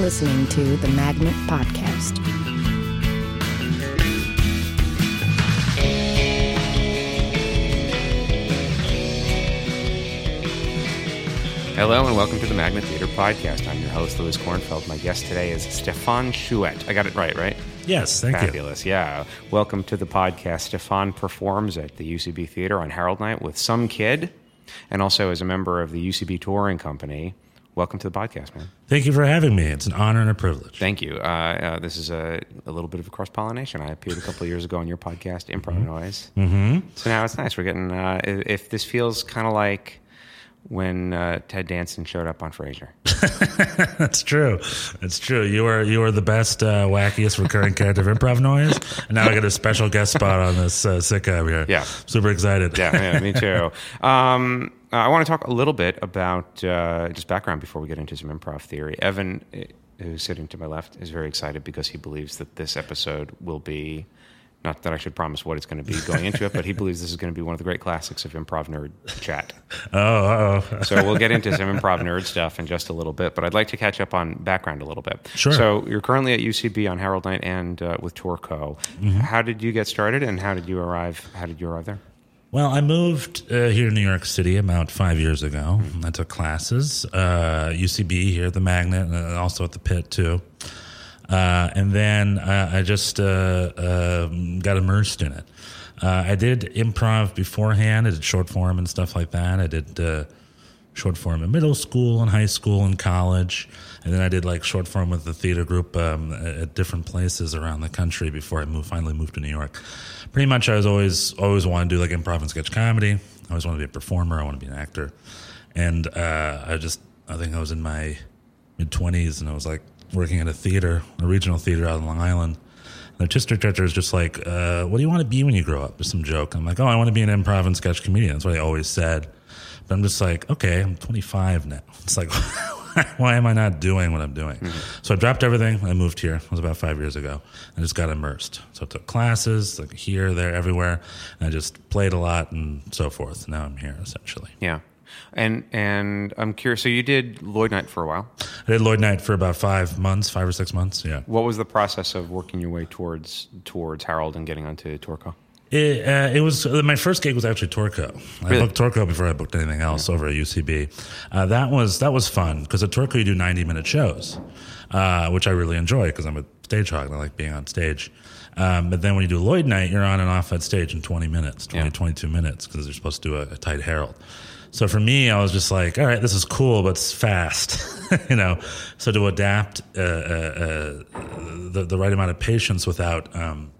You're listening to the Magnet Podcast. Hello and welcome to the Magnet Theater Podcast. I'm your host, Louis Kornfeld. My guest today is Stefan Chouette. I got it right, right? Yes, thank you. Fabulous, yeah. Welcome to the podcast. Stefan performs at the UCB Theater on Harold Night with some kid and also as a member of the UCB Touring Company. Welcome to the podcast, man. Thank you for having me. It's an honor and a privilege. Thank you. Uh, uh, this is a, a little bit of a cross pollination. I appeared a couple of years ago on your podcast, Improv Noise. Mm-hmm. So now it's nice. We're getting, uh, if if this feels kind of like when uh, Ted Danson showed up on Frasier. That's true. That's true. You were you were the best, uh, wackiest recurring character of Improv Noise, and now I get a special guest spot on this uh, sitcom here. Yeah. super excited. yeah, yeah, me too. Um, I want to talk a little bit about uh, just background before we get into some improv theory. Evan, uh, who's sitting to my left, is very excited because he believes that this episode will be. Not that I should promise what it's going to be going into it, but he believes this is going to be one of the great classics of improv nerd chat. Oh, oh. So we'll get into some improv nerd stuff in just a little bit, but I'd like to catch up on background a little bit. Sure. So you're currently at UCB on Harold Night and uh, with TourCo. How did you get started, and how did you arrive? How did you arrive there? Well, I moved uh, here to New York City about five years ago. I took classes, uh, UCB here at the Magnet, and also at the Pit too. Uh, and then uh, I just uh, um got immersed in it. Uh, I did improv beforehand. I did short form and stuff like that. I did uh, short form in middle school and high school and college. And then I did like short form with the theater group um, at different places around the country before I moved, finally moved to New York. Pretty much, I was always always wanted to do like improv and sketch comedy. I always wanted to be a performer. I want to be an actor. And uh, I just, I think I was in my mid twenties, and I was like working at a theater, a regional theater out on Long Island. The artistic director is just like, uh, "What do you want to be when you grow up?" There's some joke. I'm like, "Oh, I want to be an improv and sketch comedian." That's what I always said. But I'm just like, okay, I'm 25 now. It's like, why am I not doing what I'm doing? So I dropped everything. I moved here. It was about five years ago. I just got immersed. So I took classes, like here, there, everywhere. And I just played a lot and so forth. Now I'm here essentially. Yeah. And and I'm curious. So you did Lloyd Night for a while. I did Lloyd Night for about five months, five or six months. Yeah. What was the process of working your way towards towards Harold and getting onto TourCo? It, uh, it was uh, my first gig was actually TourCo. I booked TourCo before I booked anything else over at UCB. Uh, that was that was fun because at TourCo you do ninety minute shows, uh, which I really enjoy because I'm a stage hog and I like being on stage. Um, but then when you do Lloyd Night, you're on and off that stage in 20 minutes, 20, Yeah. 22 minutes because you're supposed to do a, a tight Harold. So for me, I was just like, all right, this is cool, but it's fast, you know. So to adapt uh, uh, uh, the, the right amount of patience without um,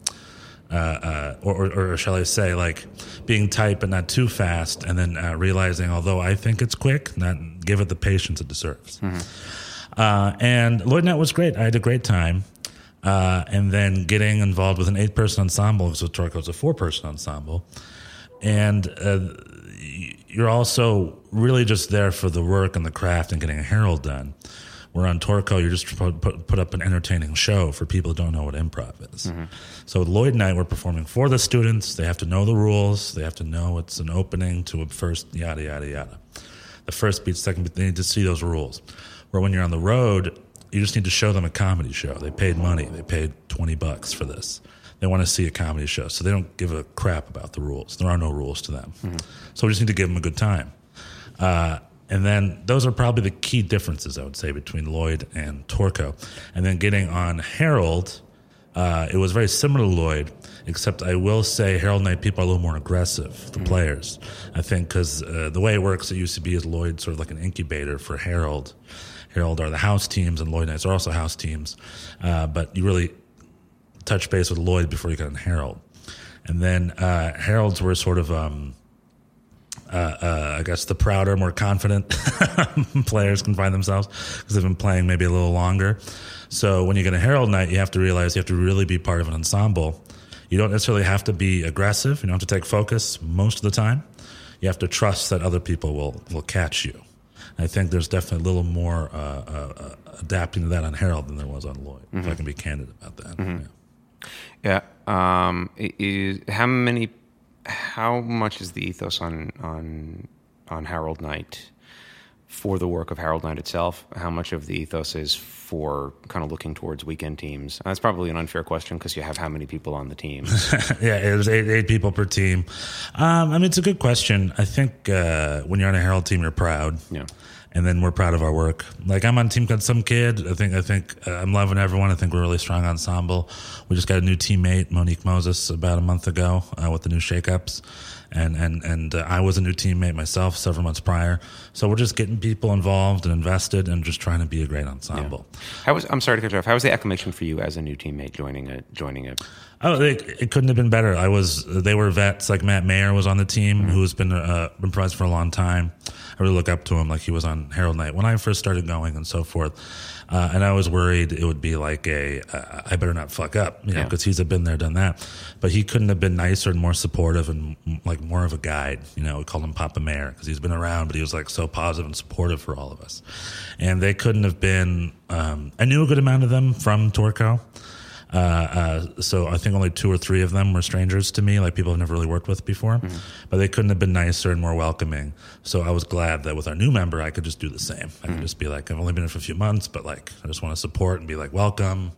uh, uh, or, or, or shall I say, like being tight but not too fast, and then uh, realizing, although I think it's quick, not give it the patience it deserves. Uh, and Lloyd Night was great. I had a great time. Uh, and then getting involved with an eight person ensemble, because TourCo is a four person ensemble. And uh, you're also really just there for the work and the craft and getting a harold done. Where on TourCo, you're just put, put, put up an entertaining show for people who don't know what improv is. Mm-hmm. So with Lloyd Night, we're performing for the students. They have to know the rules. They have to know it's an opening to a first, yada, yada, yada. The first beat, second beat, they need to see those rules. Where when you're on the road, you just need to show them a comedy show. They paid money. They paid 20 bucks for this. They want to see a comedy show. So they don't give a crap about the rules. There are no rules to them. So we just need to give them a good time. Uh, and then those are probably the key differences, I would say, between Lloyd and TourCo. And then getting on Harold, uh, it was very similar to Lloyd, except I will say Harold Night people are a little more aggressive, the players. I think because uh, the way it works at UCB is Lloyd sort of like an incubator for Harold. Harold are the house teams, and Lloyd Nights are also house teams. Uh, but you really touch base with Lloyd before you got on Harold. And then uh, Harold's were sort of, um, uh, uh, I guess, the prouder, more confident players can find themselves because they've been playing maybe a little longer. So when you get a Harold night, you have to realize you have to really be part of an ensemble. You don't necessarily have to be aggressive. You don't have to take focus most of the time. You have to trust that other people will, will catch you. I think there's definitely a little more uh, uh, uh, adapting to that on Harold than there was on Lloyd. If I can be candid about that. Yeah. Yeah. Um, is how many? How much is the ethos on on on Harold Night for the work of Harold Night itself? How much of the ethos is for kind of looking towards weekend teams? That's probably an unfair question because you have how many people on the team? yeah, it was eight, eight people per team. Um, I mean, it's a good question. I think uh, when you're on a Harold team, you're proud. Yeah. And then we're proud of our work. Like I'm on team Cut Some Kid. I think I think uh, I'm loving everyone. I think we're a really strong ensemble. We just got a new teammate, Monique Moses, about a month ago uh, with the new shakeups and and and uh, I was a new teammate myself several months prior. So we're just getting people involved and invested, and just trying to be a great ensemble. Yeah. How was I'm sorry to cut you off. How was the acclimation for you as a new teammate joining a joining a? Oh, it, it couldn't have been better. I was. They were vets. Like Matt Mayer was on the team, mm-hmm. who's been uh, been prized for a long time. I really look up to him. Like he was on Harold Night when I first started going, and so forth. Uh, and I was worried it would be like a, uh, I better not fuck up, you know, because yeah. he's been there, done that. But he couldn't have been nicer and more supportive and like more of a guide. You know, we called him Papa Mayer because he's been around, but he was like so positive and supportive for all of us. And they couldn't have been, um, I knew a good amount of them from TourCo. Uh, uh, so I think only two or three of them were strangers to me, like people I've never really worked with before. Mm-hmm. But they couldn't have been nicer and more welcoming. So I was glad that with our new member, I could just do the same. I mm-hmm. could just be like, I've only been here for a few months, but like I just want to support and be like, welcome,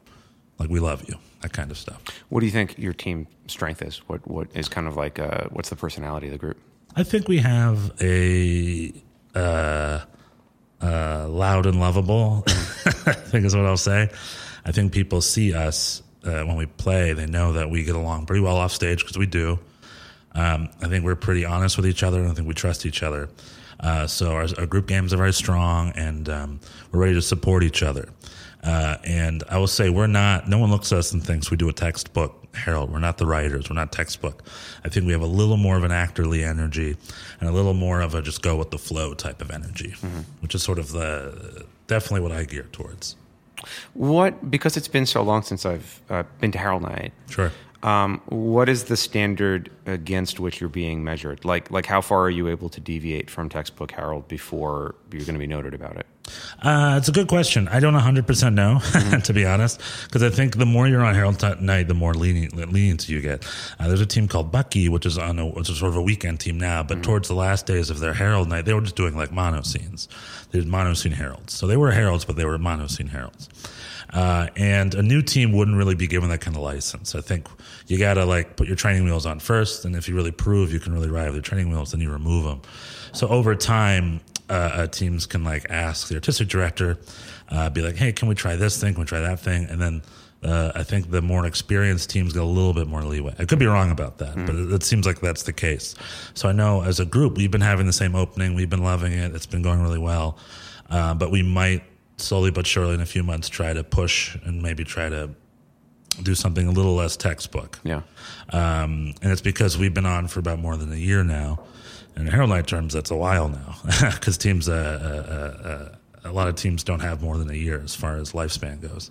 like we love you, that kind of stuff. What do you think your team strength is? What what is kind of like uh, what's the personality of the group? I think we have a. Uh, uh, loud and lovable, I think is what I'll say. I think people see us uh, when we play, they know that we get along pretty well off stage because we do. Um, I think we're pretty honest with each other, and I think we trust each other. Uh, so our, our, group games are very strong, and um, we're ready to support each other. Uh, and I will say we're not. No one looks at us and thinks we do a textbook Harold. We're not the writers. We're not textbook. I think we have a little more of an actorly energy, and a little more of a just go with the flow type of energy, mm-hmm. which is sort of the definitely what I gear towards. What because it's been so long since I've uh, been to Harold Night. Sure. Um, what is the standard against which you're being measured? Like, like how far are you able to deviate from textbook Harold before you're going to be noted about it? Uh, it's a good question. I don't 100% know, mm-hmm. to be honest, because I think the more you're on Harold Night, the more lenient, lenient you get. Uh, there's a team called Bucky, which is on a, which is sort of a weekend team now, but mm-hmm. towards the last days of their Harold Night, they were just doing like mono scenes. They did mono scene harolds. So they were harolds, but they were mono scene harolds. Uh, and a new team wouldn't really be given that kind of license. I think you got to like put your training wheels on first, and if you really prove you can really ride with your training wheels, then you remove them. So over time, uh, uh, teams can like ask the artistic director, uh, be like, "Hey, can we try this thing? Can we try that thing?" And then uh, I think the more experienced teams get a little bit more leeway. I could be wrong about that, mm. but it, it, seems like that's the case. So I know as a group, we've been having the same opening. We've been loving it. It's been going really well. Uh, but we might slowly but surely in a few months try to push and maybe try to do something a little less textbook. Yeah. Um, and it's because we've been on for about more than a year now. In Herald Night terms, that's a while now because teams, uh, uh, uh, a lot of teams don't have more than a year as far as lifespan goes.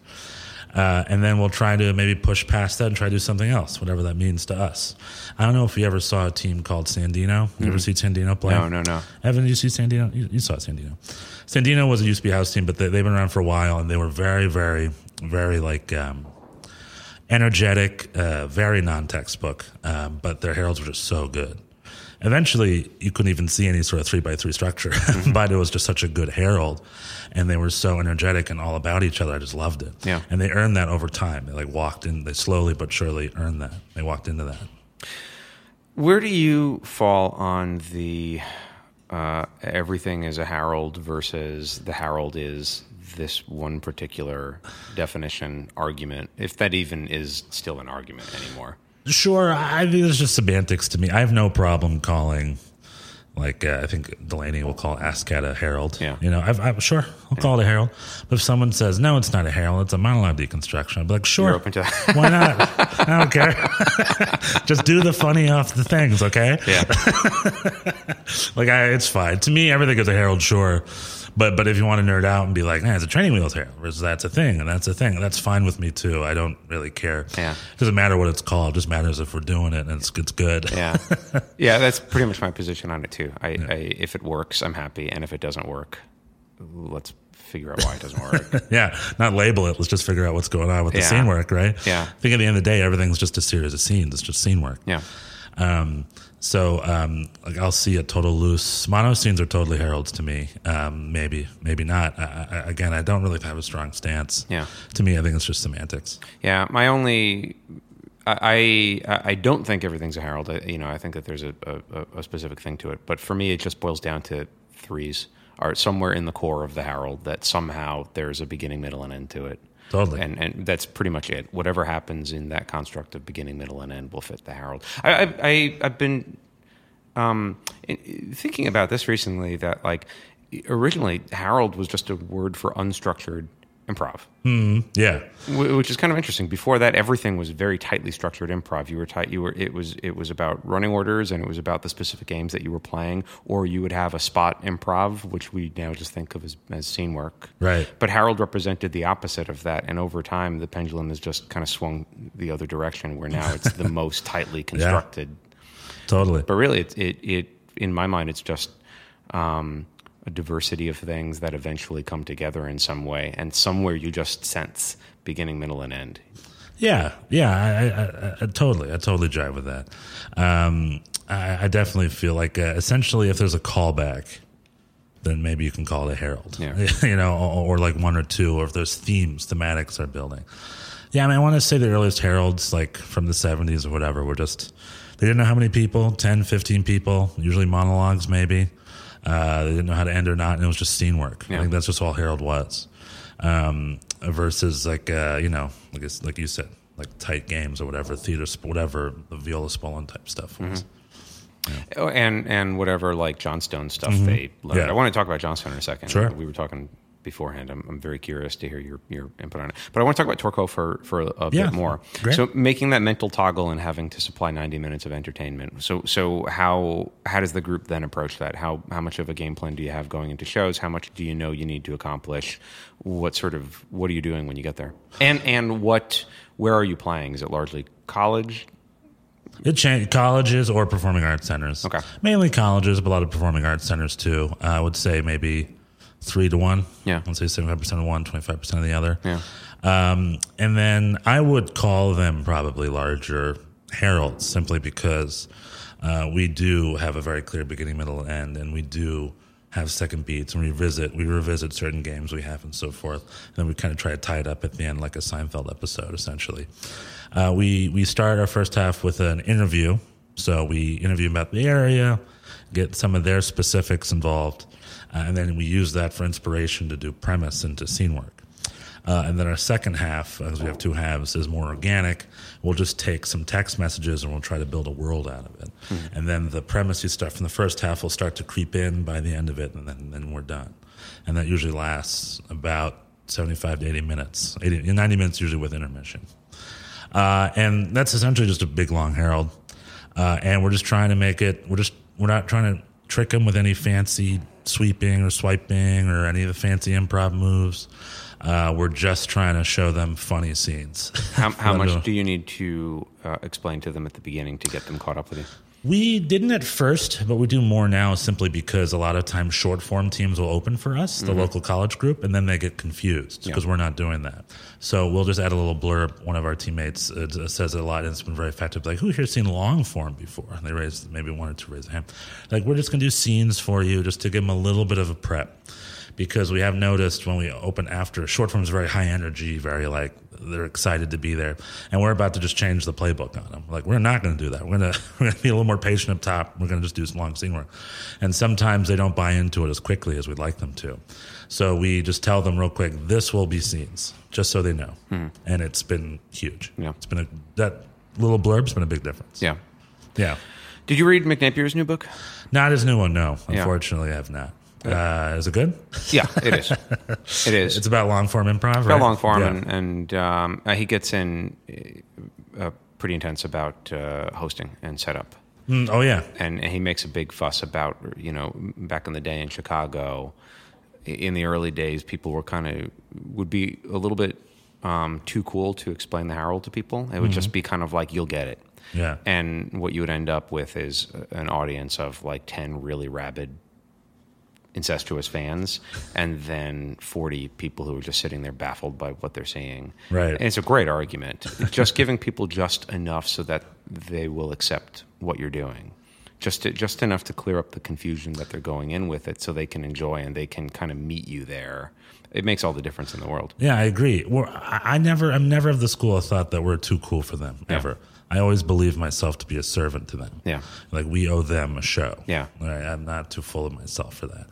Uh, and then we'll try to maybe push past that and try to do something else, whatever that means to us. I don't know if you ever saw a team called Sandino. You mm-hmm. ever see Sandino play? No, no, no. Evan, did you see Sandino? You, you saw Sandino. Sandino was a used to be house team, but they, have been around for a while, and they were very, very, very like um, energetic, uh, very non-textbook. Um, but their harolds were just so good. Eventually, you couldn't even see any sort of three by three structure, mm-hmm. but it was just such a good harold and they were so energetic and all about each other. I just loved it. Yeah. And they earned that over time. They like walked in. They slowly but surely earned that. They walked into that. Where do you fall on the uh, everything is a Harold versus the Harold is this one particular definition argument, if that even is still an argument anymore? Sure, I think it's just semantics to me. I have no problem calling like uh, I think Delaney will call ASSSSCAT a harold. Yeah. You know, I've, I'm sure I'll call it a harold. But if someone says no, it's not a harold, it's a monologue deconstruction, I'll be like, sure. You're open to that. Why not? I don't care. Just do the funny off the things, okay? Yeah. like I, it's fine. To me, everything is a harold. Sure. But but if you want to nerd out and be like, nah, it's a training wheels here, that's a thing, and that's a thing, that's fine with me too. I don't really care. Yeah. It doesn't matter what it's called. It just matters if we're doing it and it's it's good. Yeah. yeah, that's pretty much my position on it too. I, yeah. I if it works, I'm happy, and if it doesn't work, let's figure out why it doesn't work. yeah, not label it. Let's just figure out what's going on with the scene work, right? Yeah. I think at the end of the day, everything's just a series of scenes. It's just scene work. Yeah. Um, so um, like I'll see a total loose. Mono scenes are totally harolds to me. Um, maybe, maybe not. I, I, again, I don't really have a strong stance. Yeah. To me, I think it's just semantics. Yeah, my only, I, I, I don't think everything's a harold. I, you know, I think that there's a, a, a specific thing to it. But for me, it just boils down to threes are somewhere in the core of the harold that somehow there's a beginning, middle, and end to it. Totally. And and that's pretty much it. Whatever happens in that construct of beginning, middle, and end will fit the harold. I, I, I I've been um, thinking about this recently. That like originally, harold was just a word for unstructured improv. Mm, yeah, which is kind of interesting. Before that, everything was very tightly structured improv. You were tight. You were. It was. It was about running orders, and it was about the specific games that you were playing. Or you would have a spot improv, which we now just think of as, as scene work. Right. But Harold represented the opposite of that, and over time, the pendulum has just kind of swung the other direction, where now it's the most tightly constructed. Yeah, totally. But really, it, it, it in my mind, it's just. Um, a diversity of things that eventually come together in some way, and somewhere you just sense beginning, middle, and end. Yeah, yeah, I, I, I totally, I totally jive with that. Um, I, I, definitely feel like uh, essentially, if there's a callback, then maybe you can call it a harold. Yeah. you know, or, or, like one or two, or if there's themes, thematics are building. Yeah, I mean, I want to say the earliest harolds, like from the 70s or whatever, were just they didn't know how many people 10, 15 people, usually monologues, maybe. Uh, they didn't know how to end or not, and it was just scene work. Yeah. I think that's just all Harold was. Um, versus like uh, you know, like like you said, like tight games or whatever, theater, whatever the Viola Spolin type stuff was. Mm-hmm. Yeah. Oh, and and whatever like Johnstone stuff mm-hmm. they learned. Yeah. I want to talk about Johnstone in a second. Sure. We were talking beforehand. I'm, I'm very curious to hear your, your input on it. But I want to talk about TourCo for, for a, yeah, bit more. Great. So making that mental toggle and having to supply 90 minutes of entertainment. So so how how does the group then approach that? How how much of a game plan do you have going into shows? How much do you know you need to accomplish? What sort of what are you doing when you get there? And and what where are you playing? Is it largely college? It changed colleges or performing arts centers. Okay. Mainly colleges, but a lot of performing arts centers too. I would say maybe three to one. Yeah. I'd say 75% of one, 25% of the other. Yeah. Um, and then I would call them probably larger harolds simply because uh, we do have a very clear beginning, middle, and end, and we do have second beats and we revisit we revisit certain games we have and so forth. And then we kind of try to tie it up at the end like a Seinfeld episode, essentially. Uh, we we start our first half with an interview. So we interview about the area, get some of their specifics involved, and then we use that for inspiration to do premise and to scene work. Uh, and then our second half, as we have two halves, is more organic. We'll just take some text messages and we'll try to build a world out of it. Mm-hmm. And then the premise you start from the first half will start to creep in by the end of it, and then, then we're done. And that usually lasts about 75 to 80 minutes, 80, 90 minutes usually with intermission. Uh, and that's essentially just a big long harold. Uh, and we're just trying to make it, we're just, we're not trying to trick them with any fancy sweeping or swiping or any of the fancy improv moves. Uh, we're just trying to show them funny scenes. How, how much do you need to uh, explain to them at the beginning to get them caught up with you? We didn't at first, but we do more now simply because a lot of times short form teams will open for us, the mm-hmm. local college group, and then they get confused because yeah. we're not doing that. So we'll just add a little blurb. One of our teammates uh, says it a lot, and it's been very effective. Like, who here's seen long form before? And they raise maybe one or two raise a hand. Like, we're just going to do scenes for you just to give them a little bit of a prep because we have noticed when we open after short form is very high energy, very like they're excited to be there, and we're about to just change the playbook on them. Like we're not going to do that. We're going to we're going to be a little more patient up top. We're going to just do some long scene work, and sometimes they don't buy into it as quickly as we'd like them to. So we just tell them real quick, this will be scenes, just so they know, mm-hmm. and it's been huge. Yeah, it's been a that little blurb's been a big difference. Yeah, yeah. Did you read Mick Napier's new book? Not his new one, no. Unfortunately, yeah. I have not. Uh, is it good? Yeah, it is. it is. It's about long form improv. It's right? long form, yeah. and, and um, uh, he gets in uh, pretty intense about uh, hosting and setup. Mm, oh yeah, and, and, he makes a big fuss about you know back in the day in Chicago, in the early days, people were kind of would be a little bit um, too cool to explain the Harold to people. It would mm-hmm. just be kind of like you'll get it. Yeah. And what you would end up with is an audience of like ten really rabid incestuous fans, and then 40 people who are just sitting there baffled by what they're seeing. Right. And it's a great argument. just giving people just enough so that they will accept what you're doing. Just, to, just enough to clear up the confusion that they're going in with it so they can enjoy and they can kind of meet you there. It makes all the difference in the world. Yeah, I agree. We're, I, I never, I'm never of the school of thought that we're too cool for them ever. I always believe myself to be a servant to them. Yeah. like we owe them a show. Yeah. Right? I'm not too full of myself for that.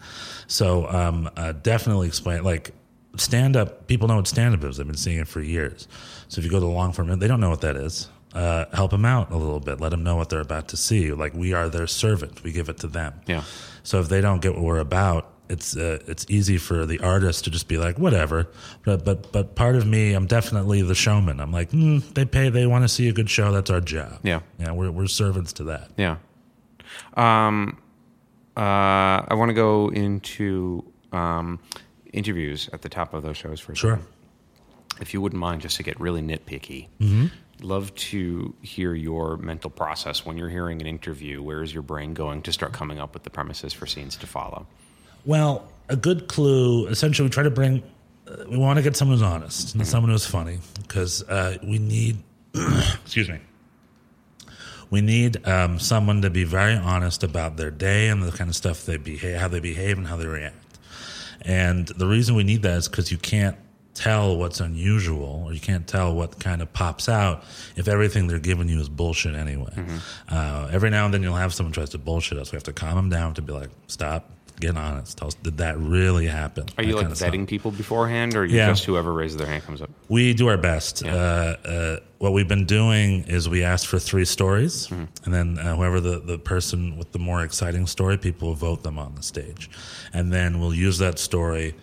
So um, uh, definitely explain like stand up. People know what stand up is. They've been seeing it for years. So if you go to the long form, they don't know what that is. Uh, help them out a little bit. Let them know what they're about to see. Like we are their servant. We give it to them. Yeah. So if they don't get what we're about, it's uh, it's easy for the artist to just be like whatever. But but but part of me, I'm definitely the showman. I'm like, mm, they pay, they want to see a good show. That's our job. Yeah. yeah. We're we're servants to that. Yeah. Um, uh, I want to go into um, interviews at the top of those shows for Sure. If you wouldn't mind, just to get really nitpicky, love to hear your mental process when you're hearing an interview. Where is your brain going to start coming up with the premises for scenes to follow? Well, a good clue. Essentially, we try to bring. Uh, we want to get someone who's honest and someone who's funny because uh, we need. excuse me. We need um, someone to be very honest about their day and the kind of stuff they behave, how they behave, and how they react. And the reason we need that is because you can't tell what's unusual or you can't tell what kind of pops out if everything they're giving you is bullshit anyway. Uh, every now and then you'll have someone tries to bullshit us. We have to calm them down to be like, stop, get honest. Tell us, did that really happen? Are you That like of stuff. vetting people beforehand, or Yeah. just whoever raises their hand comes up? We do our best. Uh, uh, what we've been doing is we ask for three stories, and then uh, whoever the, the person with the more exciting story, people vote them on the stage. And then we'll use that story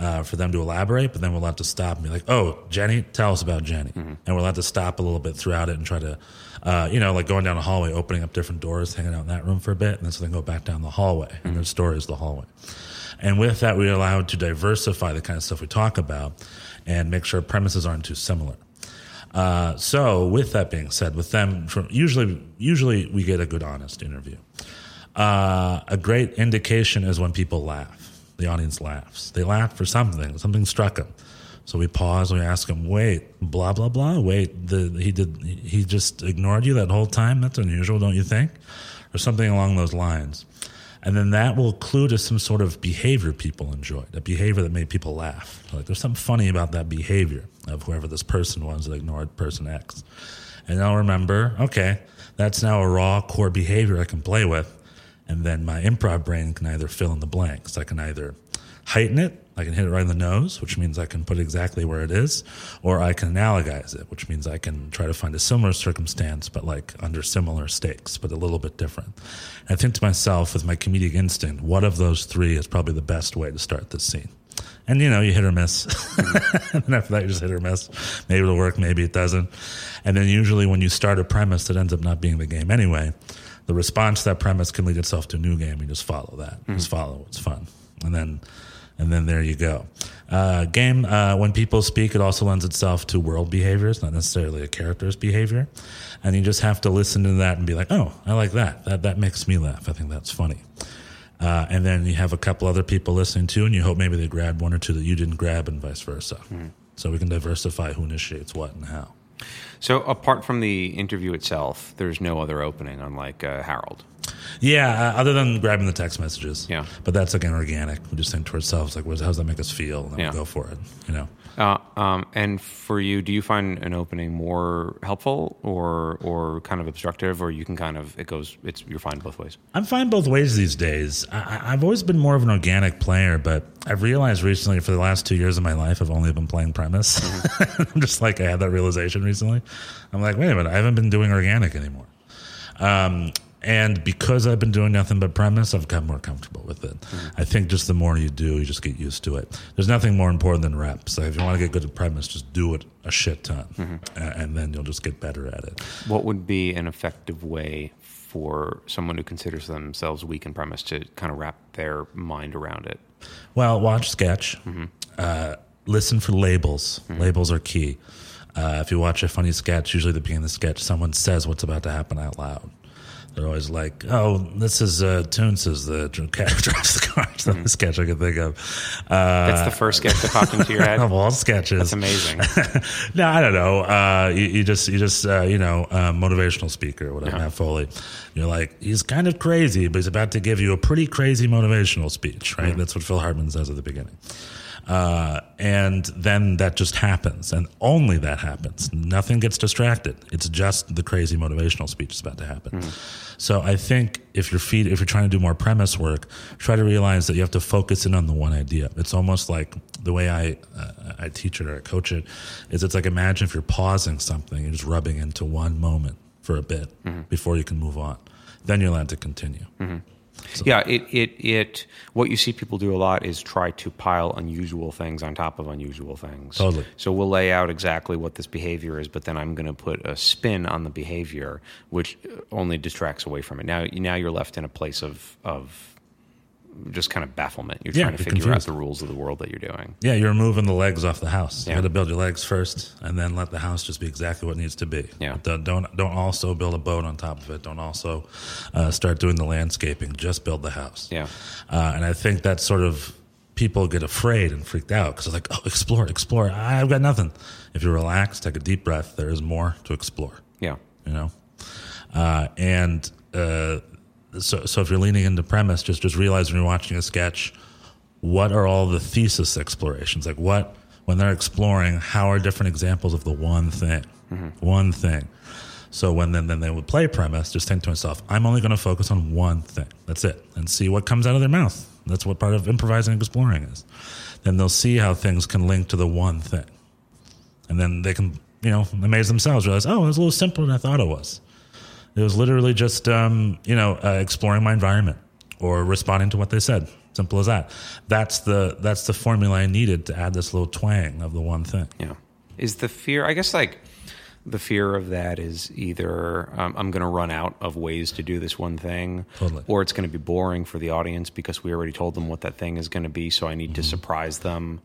uh, for them to elaborate, but then we'll have to stop and be like, oh, Jenny, tell us about Jenny. And we'll have to stop a little bit throughout it and try to, uh, you know, like going down a hallway, opening up different doors, hanging out in that room for a bit, and then so then go back down the hallway. And their story is the hallway. And with that, we're allowed to diversify the kind of stuff we talk about and make sure premises aren't too similar. Uh, so, with that being said, with them, from usually, usually we get a good, honest interview. Uh, a great indication is when people laugh. The audience laughs. They laugh for something. Something struck them. So we pause. We ask them, "Wait, blah blah blah. Wait, the, he did. He just ignored you that whole time. That's unusual, don't you think?" Or something along those lines. And then that will clue to some sort of behavior people enjoyed, a behavior that made people laugh. Like there's something funny about that behavior of whoever this person was that ignored person X. And I'll remember, okay, that's now a raw core behavior I can play with. And then my improv brain can either fill in the blanks. I can either heighten it, I can hit it right in the nose, which means I can put it exactly where it is, or I can analogize it, which means I can try to find a similar circumstance, but like under similar stakes, but a little bit different. And I think to myself, with my comedic instinct, what of those three is probably the best way to start this scene? And you know, you hit or miss. and after that, you just hit or miss. Maybe it'll work, maybe it doesn't. And then usually, when you start a premise that ends up not being the game anyway, the response to that premise can lead itself to a new game. You just follow that. Just follow It's fun, and then and then there you go. Uh, game uh, when people speak, it also lends itself to world behaviors, not necessarily a character's behavior, and you just have to listen to that and be like, "Oh, I like that. That that makes me laugh. I think that's funny." Uh, and then you have a couple other people listening too, and you hope maybe they grab one or two that you didn't grab, and vice versa. So we can diversify who initiates what and how. So, apart from the interview itself, there's no other opening, unlike uh, Harold. Yeah, uh, other than grabbing the text messages. Yeah. But that's again organic. We just think to ourselves, like, what- how does that make us feel? And then Yeah. we go for it, you know? Uh, um, and for you, do you find an opening more helpful or or kind of obstructive, or you can kind of it goes it's you're fine both ways? I'm fine both ways these days. I, I've always been more of an organic player, but I've realized recently for the last two years of my life, I've only been playing premise. I'm just like, I had that realization recently. I'm like, wait a minute, I haven't been doing organic anymore. Um, and because I've been doing nothing but premise, I've gotten more comfortable with it. I think just the more you do, you just get used to it. There's nothing more important than reps. Like if you want to get good at premise, just do it a shit ton, A- and then you'll just get better at it. What would be an effective way for someone who considers themselves weak in premise to kind of wrap their mind around it? Well, watch sketch. Uh, listen for labels. Labels are key. Uh, if you watch a funny sketch, usually at the beginning of the sketch, someone says what's about to happen out loud. They're always like, "Oh, this is uh, Toonces, the cat drives the car." That's the sketch I can think of. Uh, That's the first sketch that popped into your head. of all sketches. That's amazing. no, I don't know. Uh, you, you just, you just, uh, you know, uh, motivational speaker, whatever, Yeah. Matt Foley. You're like, he's kind of crazy, but he's about to give you a pretty crazy motivational speech, right? That's what Phil Hartman says at the beginning. Uh, and then that just happens, and only that happens. Nothing gets distracted. It's just the crazy motivational speech is about to happen. So I think if you're feed, if you're trying to do more premise work, try to realize that you have to focus in on the one idea. It's almost like the way I uh, I teach it or I coach it is it's like imagine if you're pausing something, you're just rubbing into one moment for a bit before you can move on. Then you're allowed to continue. Yeah, it, it, it, what you see people do a lot is try to pile unusual things on top of unusual things. Totally. So we'll lay out exactly what this behavior is, but then I'm going to put a spin on the behavior, which only distracts away from it. Now, now you're left in a place of, of just kind of bafflement. You're Yeah, trying to figure confused. out the rules of the world that you're doing. Yeah, you're moving the legs off the house. You Yeah. got to build your legs first, and then let the house just be exactly what it needs to be. Yeah. Don't don't, don't also build a boat on top of it. Don't also uh, start doing the landscaping. Just build the house. Yeah. Uh, and I think that sort of people get afraid and freaked out because they're like, "Oh, explore, explore. I've got nothing." If you relax, take a deep breath. There is more to explore Yeah. you know uh, and uh, so so if you're leaning into premise just just realize when you're watching a sketch what are all the thesis explorations? Like what when they're exploring how are different examples of the one thing? Mm-hmm. One thing. So when then, then they would play premise just think to myself i'm only going to focus on one thing. That's it. And see what comes out of their mouth. That's what part of improvising and exploring is. Then they'll see how things can link to the one thing. And then they can you know amaze themselves realize oh it was a little simpler than i thought it was it was literally just um, you know uh, exploring my environment or responding to what they said simple as that that's the that's the formula i needed to add this little twang of the one thing Yeah. Is the fear, I guess, like the fear of that is either um, I'm going to run out of ways to do this one thing, Totally. or it's going to be boring for the audience because we already told them what that thing is going to be, so I need to surprise them.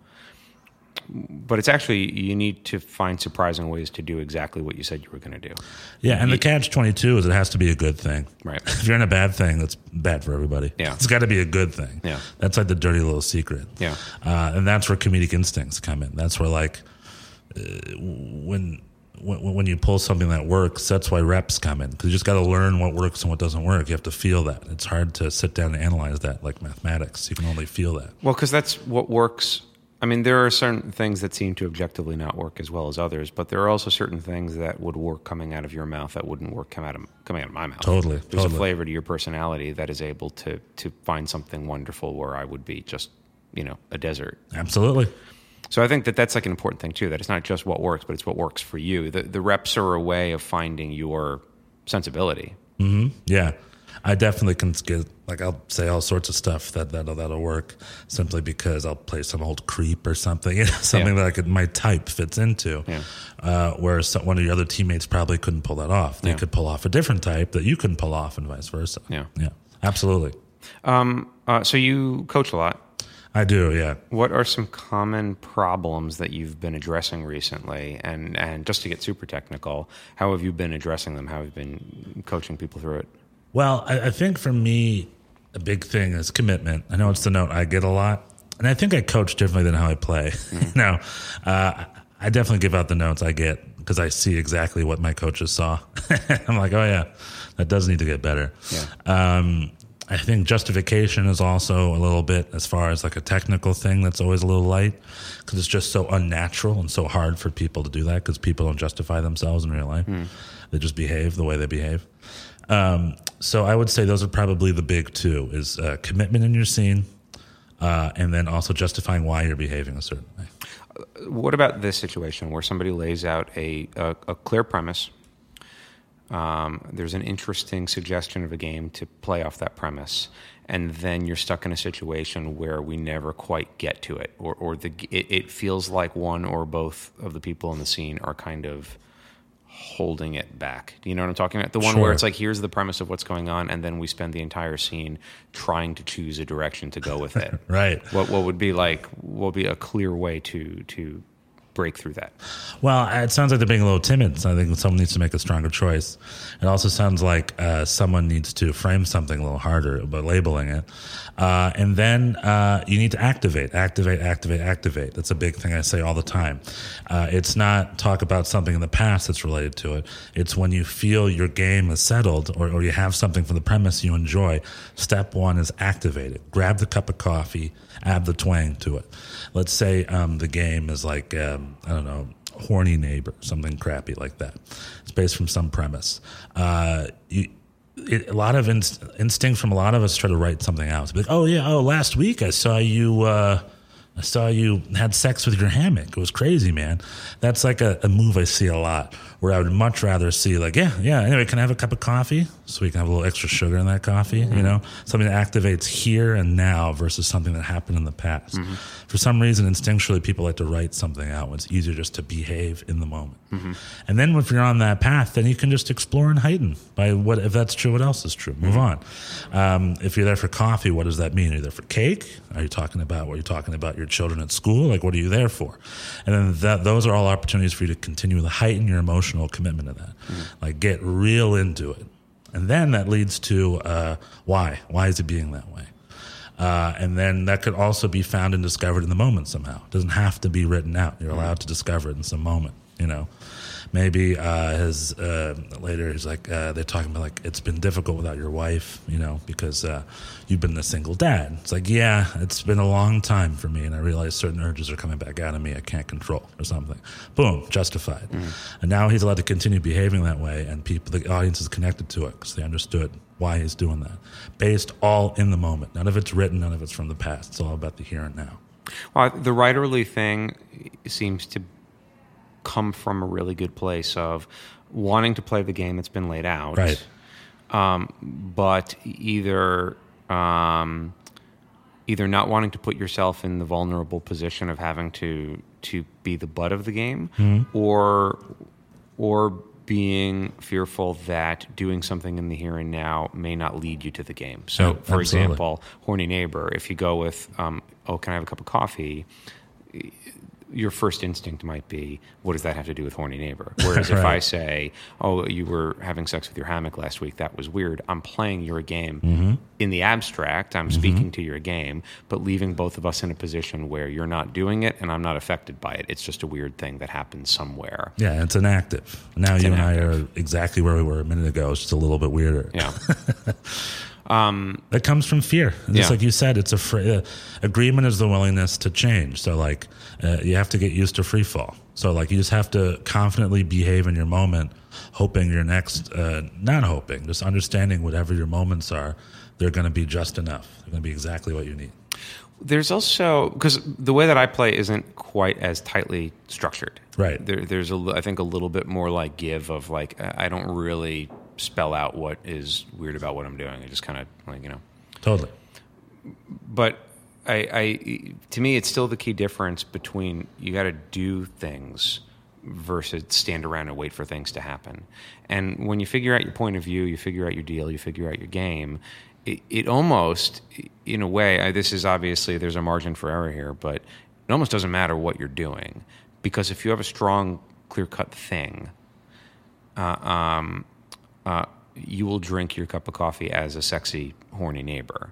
But it's actually, you need to find surprising ways to do exactly what you said you were going to do. yeah and the catch 22 is it has to be a good thing Right. if you're in a bad thing that's bad for everybody Yeah. it's got to be a good thing Yeah. that's like the dirty little secret Yeah. uh, and that's where comedic instincts come in that's where like uh, when when, when you pull something that works, that's why reps come in because you just got to learn what works and what doesn't work. You have to feel that. It's hard to sit down and analyze that like mathematics. You can only feel that. Well, because that's what works. I mean, there are certain things that seem to objectively not work as well as others, but there are also certain things that would work coming out of your mouth that wouldn't work come out of, coming out of my mouth. Totally, There's totally. a flavor to your personality that is able to to find something wonderful where I would be just, you know, a desert. Absolutely. So I think that that's like an important thing too. That it's not just what works, but it's what works for you. The the reps are a way of finding your sensibility. Mm-hmm. Yeah, I definitely can get like I'll say all sorts of stuff that that'll that'll work simply because I'll play some old creep or something, you know, something Yeah. that I could my type fits into. Yeah. Uh, whereas some, one of your other teammates probably couldn't pull that off. They Yeah. could pull off a different type that you couldn't pull off, and vice versa. Yeah. yeah, absolutely. Um, uh, so you coach a lot. I do. Yeah. What are some common problems that you've been addressing recently? And and just to get super technical, how have you been addressing them? How have you been coaching people through it? Well, I, I think for me, a big thing is commitment. I know it's the note I get a lot, and I think I coach differently than how I play. now, uh, I definitely give out the notes I get because I see exactly what my coaches saw. I'm like, oh yeah, that does need to get better. Yeah. Um, I think justification is also a little bit as far as like a technical thing that's always a little light because it's just so unnatural and so hard for people to do that because people don't justify themselves in real life. They just behave the way they behave. Um, so I would say those are probably the big two: is uh, commitment in your scene, uh, and then also justifying why you're behaving a certain way. What about this situation where somebody lays out a a, a clear premise? Um, there's an interesting suggestion of a game to play off that premise, and then you're stuck in a situation where we never quite get to it, or or the it, it feels like one or both of the people in the scene are kind of holding it back. Do you know what I'm talking about? The one where it's like here's the premise of what's going on, and then we spend the entire scene trying to choose a direction to go with it. Right. What what would be like? What would be a clear way to to break through that? Well, it sounds like they're being a little timid. So I think someone needs to make a stronger choice. It also sounds like uh, someone needs to frame something a little harder by labeling it. Uh, and then uh, you need to activate, activate, activate, activate. That's a big thing I say all the time. Uh, it's not talk about something in the past that's related to it. It's when you feel your game is settled or, or you have something from the premise you enjoy. Step one is activate it. Grab the cup of coffee, add the twang to it. Let's say um, the game is like, um, I don't know, horny neighbor, something crappy like that. It's based from some premise. Uh, you, it, a lot of inst- instinct from a lot of us try to write something out. Like, oh yeah, oh last week I saw you. Uh, I saw you had sex with your hammock. It was crazy, man. That's like a, a, move I see a lot where I would much rather see, like, yeah, yeah, anyway, can I have a cup of coffee? So we can have a little extra sugar in that coffee, mm-hmm. you know? Something that activates here and now versus something that happened in the past. Mm-hmm. For some reason, instinctually, people like to write something out when it's easier just to behave in the moment. Mm-hmm. And then if you're on that path, then you can just explore and heighten by what, if that's true, what else is true? Move on. Um, if you're there for coffee, what does that mean? Are you there for cake? Are you talking about, what are you talking about your children at school? Like, what are you there for? And then that, those are all opportunities for you to continue to heighten your emotional commitment to that. Mm-hmm. Like, get real into it. And then that leads to uh, why? Why is it being that way? Uh, and then that could also be found and discovered in the moment somehow. It doesn't have to be written out. You're allowed to discover it in some moment, you know maybe uh, his uh, later he's like uh, they're talking about like it's been difficult without your wife, you know, because uh, you've been a single dad. It's like yeah, it's been a long time for me, and I realize certain urges are coming back out of me I can't control or something. Boom, justified. Mm. And now he's allowed to continue behaving that way, and people, the audience is connected to it because they understood why he's doing that, based all in the moment. None of it's written, none of it's from the past. It's all about the here and now. Well, the writerly thing seems to come from a really good place of wanting to play the game that's been laid out, right? Um, but either um, either not wanting to put yourself in the vulnerable position of having to to be the butt of the game, mm-hmm. or or being fearful that doing something in the here and now may not lead you to the game. So, for absolutely. example, horny neighbor. If you go with, um, "Oh, can I have a cup of coffee?" Your first instinct might be, what does that have to do with horny neighbor? Whereas right. if I say, oh, you were having sex with your hammock last week, that was weird. I'm playing your game mm-hmm. in the abstract. I'm mm-hmm. speaking to your game, but leaving both of us in a position where you're not doing it and I'm not affected by it. It's just a weird thing that happens somewhere. Yeah, it's inactive. Now it's you inactive. and I are exactly where we were a minute ago. It's just a little bit weirder. Yeah. Um, it comes from fear. Just yeah. like you said, it's a free, uh, agreement is the willingness to change. So like uh, you have to get used to free fall. So like you just have to confidently behave in your moment, hoping your next, uh, not hoping, just understanding whatever your moments are, they're going to be just enough. They're going to be exactly what you need. There's also because the way that I play isn't quite as tightly structured. Right. There, there's a I think a little bit more like give of like I don't really spell out what is weird about what I'm doing. I just kind of like you know. Totally. But I, I, to me, it's still the key difference between you got to do things versus stand around and wait for things to happen. And when you figure out your point of view, you figure out your deal, you figure out your game. It, it almost, in a way, I, this is obviously there's a margin for error here, but it almost doesn't matter what you're doing because if you have a strong, clear cut thing, uh, um, uh, you will drink your cup of coffee as a sexy, horny neighbor.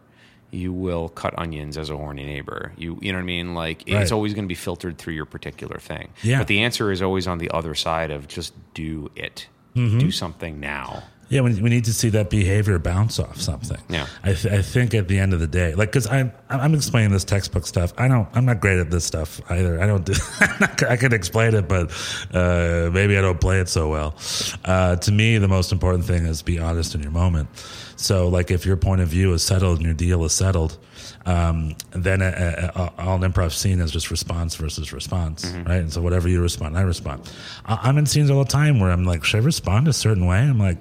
You will cut onions as a horny neighbor. You, you know what I mean? Like right. it's always going to be filtered through your particular thing. Yeah. But the answer is always on the other side of just do it. Mm-hmm. Do something now. Yeah, we, we need to see that behavior bounce off something. Yeah, I, th- I think at the end of the day, like, because I'm I'm explaining this textbook stuff. I don't. I'm not great at this stuff either. I don't. Do, I can explain it, but uh, maybe I don't play it so well. Uh, to me, the most important thing is be honest in your moment. So, like, if your point of view is settled and your deal is settled, um, then a, a, a, all an improv scene is just response versus response, mm-hmm. right? And so, whatever you respond, I respond. I, I'm in scenes all the time where I'm like, should I respond a certain way? I'm like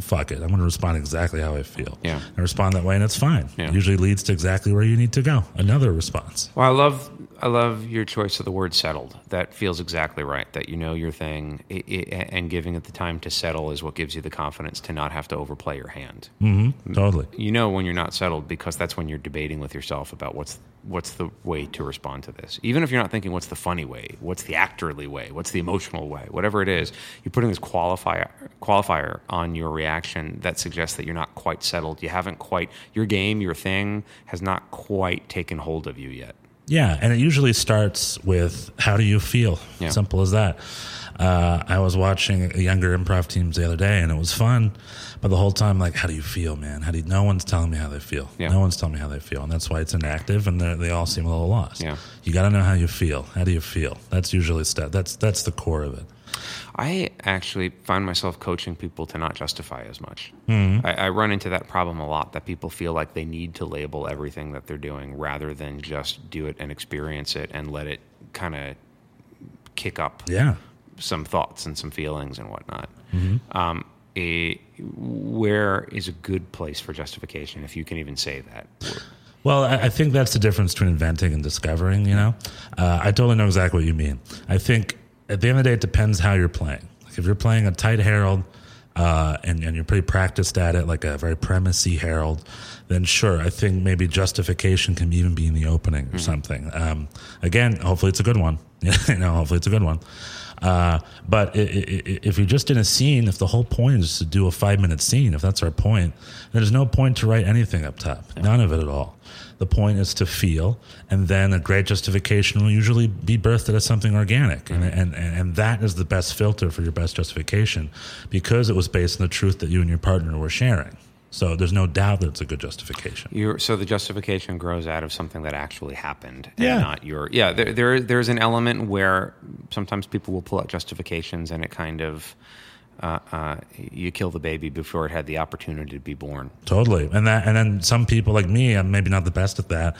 fuck it. I'm going to respond exactly how I feel. Yeah. I respond that way, and it's fine. Yeah. It usually leads to exactly where you need to go. Another response. Well, I love I love your choice of the word settled. That feels exactly right. That you know your thing, i i and giving it the time to settle is what gives you the confidence to not have to overplay your hand. Mm-hmm. Totally. You know when you're not settled because that's when you're debating with yourself about what's what's the way to respond to this. Even if you're not thinking what's the funny way, what's the actorly way, what's the emotional way, whatever it is, you're putting this qualifier qualifier on your reaction that suggests that you're not quite settled. You haven't quite your game, your thing has not quite taken hold of you yet. Yeah, and it usually starts with how do you feel? Yeah. Simple as that. Uh, I was watching younger improv teams the other day, and it was fun. But the whole time, like, how do you feel, man? How do you, no one's telling me how they feel. Yeah. No one's telling me how they feel, and that's why it's inactive, and they all seem a little lost. Yeah. You got to know how you feel. How do you feel? That's usually stuff. That's that's the core of it. I actually find myself coaching people to not justify as much. Mm-hmm. I, I run into that problem a lot that people feel like they need to label everything that they're doing rather than just do it and experience it and let it kind of kick up Yeah. some thoughts and some feelings and whatnot. Mm-hmm. Um, a, where is a good place for justification, if you can even say that? Well, I, I think that's the difference between inventing and discovering. You know, uh, I totally know exactly what you mean. I think at the end of the day, it depends how you're playing. Like if you're playing a tight Harold uh, and and you're pretty practiced at it, like a very premisey Harold, then sure, I think maybe justification can even be in the opening or something. Um, again, hopefully it's a good one. you know, hopefully it's a good one. Uh, but i i i if you're just in a scene, if the whole point is to do a five minute scene, if that's our point, then there's no point to write anything up top. None of it at all. The point is to feel, and then a great justification will usually be birthed out of something organic, and, and and and that is the best filter for your best justification, because it was based on the truth that you and your partner were sharing. So there's no doubt that it's a good justification. You're, so the justification grows out of something that actually happened, and Yeah. not your. Yeah, there, there there's an element where sometimes people will pull out justifications, and it kind of uh, uh, you kill the baby before it had the opportunity to be born. Totally, and that, and then some people like me, I'm maybe not the best at that.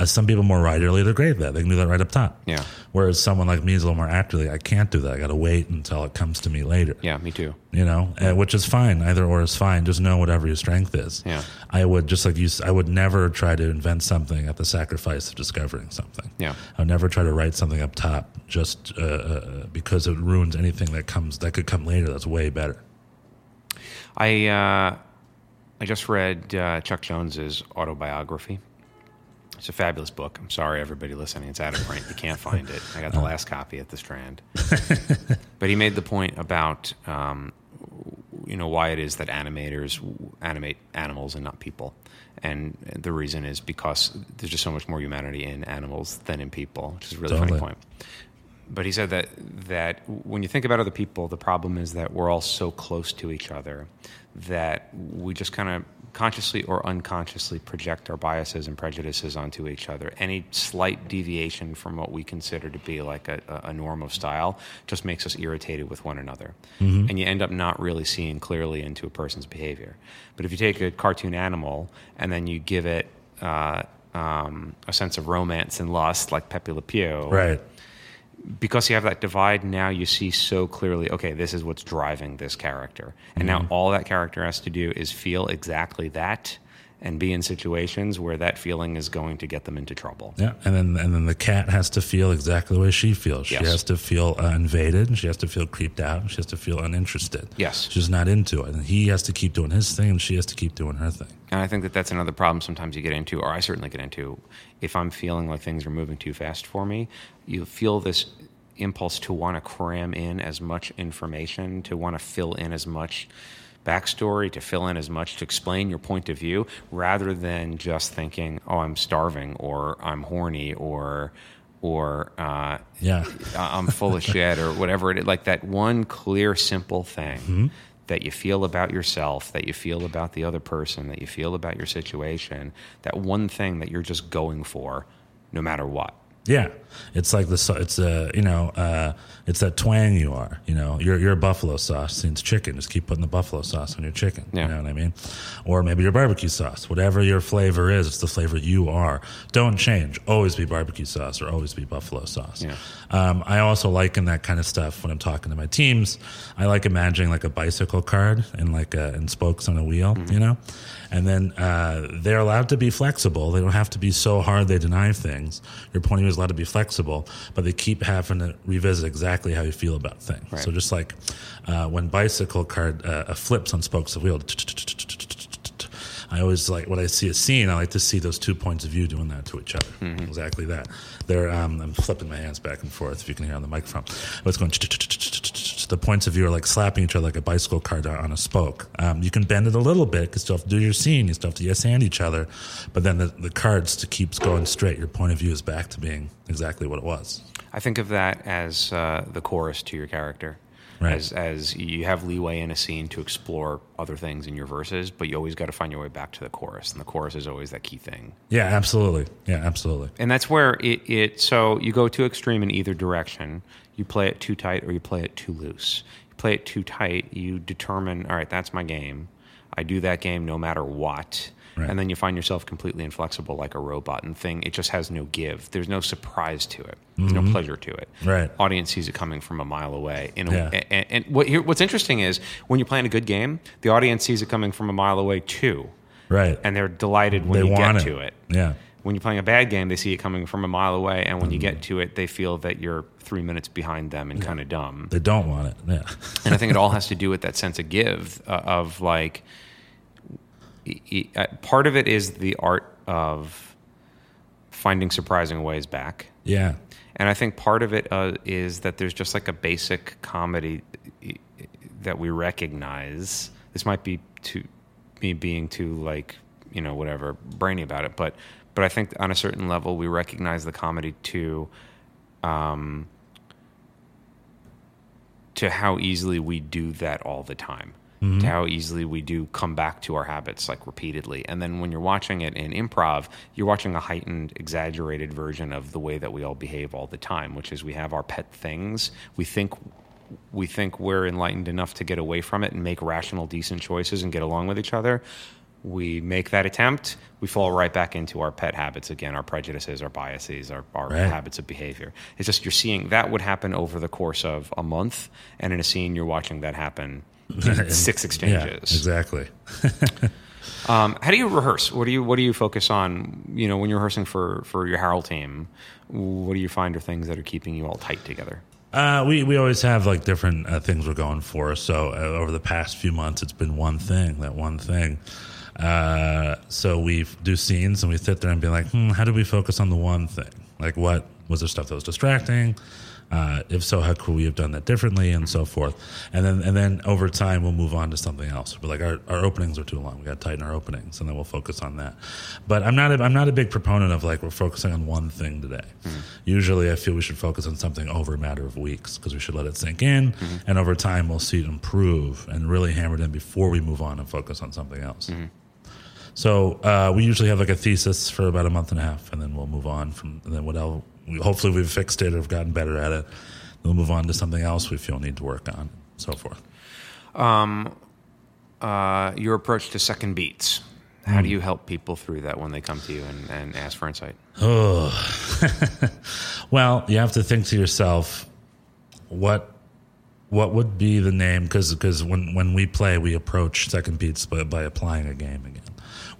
Uh, some people more writerly, they're great at that. They can do that right up top. Yeah. Whereas someone like me is a little more actorly. I can't do that. I got to wait until it comes to me later. Yeah, me too. You know, uh, which is fine. Either or is fine. Just know whatever your strength is. Yeah. I would just like you. I would never try to invent something at the sacrifice of discovering something. Yeah. I would never try to write something up top just uh, uh, because it ruins anything that comes that could come later. That's way better. I uh, I just read uh, Chuck Jones's autobiography. It's a fabulous book. I'm sorry, everybody listening. It's out of print. You can't find it. I got the last copy at the Strand. but he made the point about um, you know why it is that animators animate animals and not people, and the reason is because there's just so much more humanity in animals than in people, which is a really Totally. funny point. But he said that that when you think about other people, the problem is that we're all so close to each other that we just kind of consciously or unconsciously project our biases and prejudices onto each other. Any slight deviation from what we consider to be like a, a norm of style just makes us irritated with one another, and you end up not really seeing clearly into a person's behavior. But if you take a cartoon animal and then you give it uh, um, a sense of romance and lust, like Pepe Le Pew, Right. Because you have that divide now you see so clearly okay this is what's driving this character and now Mm-hmm. all that character has to do is feel exactly that and be in situations where that feeling is going to get them into trouble Yeah, and then and then the cat has to feel exactly the way she feels. She Yes. has to feel uh, invaded. She has to feel creeped out. She has to feel uninterested. Yes. she's not into it, and he has to keep doing his thing, and she has to keep doing her thing. and i think that that's another problem sometimes you get into or i certainly get into if i'm feeling like things are moving too fast for me you feel this impulse to want to cram in as much information to want to fill in as much backstory to fill in as much to explain your point of view rather than just thinking oh i'm starving or i'm horny or or uh, Yeah. I'm full of shit or whatever it is. Like that one clear, simple thing that you feel about yourself, that you feel about the other person, that you feel about your situation, that one thing that you're just going for no matter what. Yeah, it's like the it's a you know uh, it's that twang you are. You know, you're you're a buffalo sauce. since chicken. Just keep putting the buffalo sauce on your chicken. Yeah. You know what I mean? Or maybe your barbecue sauce. Whatever your flavor is, it's the flavor you are. Don't change. Always be barbecue sauce or always be buffalo sauce. Yeah. Um, I also like in that kind of stuff when I'm talking to my teams. I like imagining like a bicycle card and like a, and spokes on a wheel. Mm-hmm. You know, and then uh, they're allowed to be flexible. They don't have to be so hard they deny things. Your point of view is allowed to be flexible, but they keep having to revisit exactly how you feel about things. Right. So just like uh, when bicycle card uh, flips on spokes of wheel. I always like when I see a scene, I like to see those two points of view doing that to each other. Mm-hmm. Exactly that. Um, I'm flipping my hands back and forth if you can hear on the microphone. But it's going. The points of view are like slapping each other like a bicycle card on a spoke. Um, you can bend it a little bit because you still have to do your scene. You still have to yes and each other. But then the, the cards to keeps going straight. Your point of view is back to being exactly what it was. I think of that as uh, the chorus to your character. Right. As, as you have leeway in a scene to explore other things in your verses, but you always got to find your way back to the chorus, and the chorus is always that key thing. Yeah, absolutely. Yeah, absolutely. And that's where it, it so you go too extreme in either direction. You play it too tight or you play it too loose. You play it too tight, you determine, all right, that's my game. I do that game no matter what. Right. And then you find yourself completely inflexible like a robot and thing. It just has no give. There's no surprise to it. There's no pleasure to it. Right. Audience sees it coming from a mile away. A, Yeah. and, and what, here, what's interesting is when you're playing a good game, the audience sees it coming from a mile away too. Right. And they're delighted when they you want get it. to it. Yeah. When you're playing a bad game, they see it coming from a mile away, and when you Mm. get to it, they feel that you're three minutes behind them and kind of dumb. They don't want it. Yeah. And I think it all has to do with that sense of give uh, of like. Uh, Part of it is the art of finding surprising ways back, Yeah. and I think part of it uh, is that there's just like a basic comedy that we recognize. This might be too me being too like you know whatever brainy about it, but but I think on a certain level we recognize the comedy to um, to how easily we do that all the time. To mm-hmm. how easily we do come back to our habits like repeatedly. And then when you're watching it in improv, you're watching a heightened, exaggerated version of the way that we all behave all the time, which is we have our pet things. We think we think we're enlightened enough to get away from it and make rational, decent choices and get along with each other. We make that attempt, we fall right back into our pet habits again, our prejudices, our biases, our, our Right. habits of behavior. It's just you're seeing that would happen over the course of a month, and in a scene, you're watching that happen six Yeah, exchanges. exactly. Um, how do you rehearse? What do you What do you focus on? You know, when you're rehearsing for for your Harold team, what do you find are things that are keeping you all tight together? Uh, we we always have like different uh, things we're going for. So uh, over the past few months, it's been one thing, that one thing. Uh, so we do scenes and we sit there and be like, hmm, how do we focus on the one thing? Like, what was there stuff that was distracting? Uh, if so, how could we have done that differently, and so forth. And then and then over time, we'll move on to something else. But like our, our openings are too long. We got to tighten our openings, and then we'll focus on that. But I'm not a, I'm not a big proponent of like we're focusing on one thing today. Usually, I feel we should focus on something over a matter of weeks because we should let it sink in, and over time, we'll see it improve and really hammer it in before we move on and focus on something else. So uh, we usually have like a thesis for about a month and a half, and then we'll move on from. And then what else? We, hopefully, we've fixed it or have gotten better at it. We'll move on to something else we feel need to work on, so forth. Uh, your approach to second beats. How do you help people through that when they come to you and, and ask for insight? Oh, Well, you have to think to yourself, what what would be the name? Because when when we play, we approach second beats by, by applying a game again.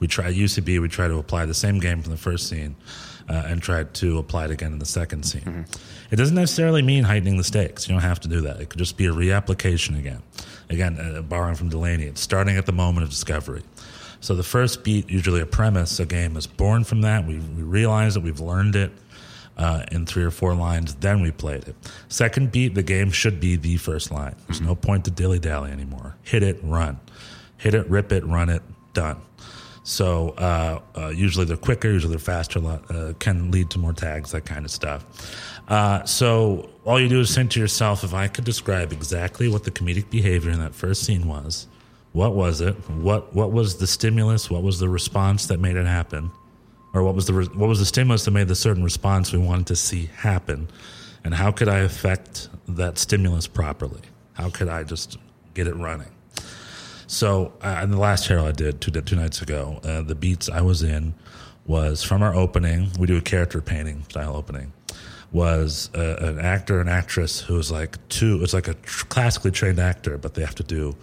We try UCB. We try to apply the same game from the first scene, uh, and try to apply it again in the second scene. It doesn't necessarily mean heightening the stakes. You don't have to do that. It could just be a reapplication again. Again, uh, borrowing from Delaney, it's starting at the moment of discovery. So the first beat, usually a premise, a game is born from that. We, we realize that we've learned it uh, in three or four lines, then we played it. Second beat, the game should be the first line. There's no point to dilly dally anymore. Hit it, run. Hit it, rip it, run it, done. So uh, uh, usually they're quicker, usually they're faster, uh, can lead to more tags, that kind of stuff. Uh, so all you do is think to yourself, if I could describe exactly what the comedic behavior in that first scene was, what was it? What what was the stimulus? What was the response that made it happen? Or what was the re- what was the stimulus that made the certain response we wanted to see happen? And how could I affect that stimulus properly? How could I just get it running? So, uh, in the last Harold I did two, two nights ago, uh, the beats I was in was from our opening. We do a character painting style opening. Was uh, an actor and actress who's like two. It's like a tr- classically trained actor, but they have to do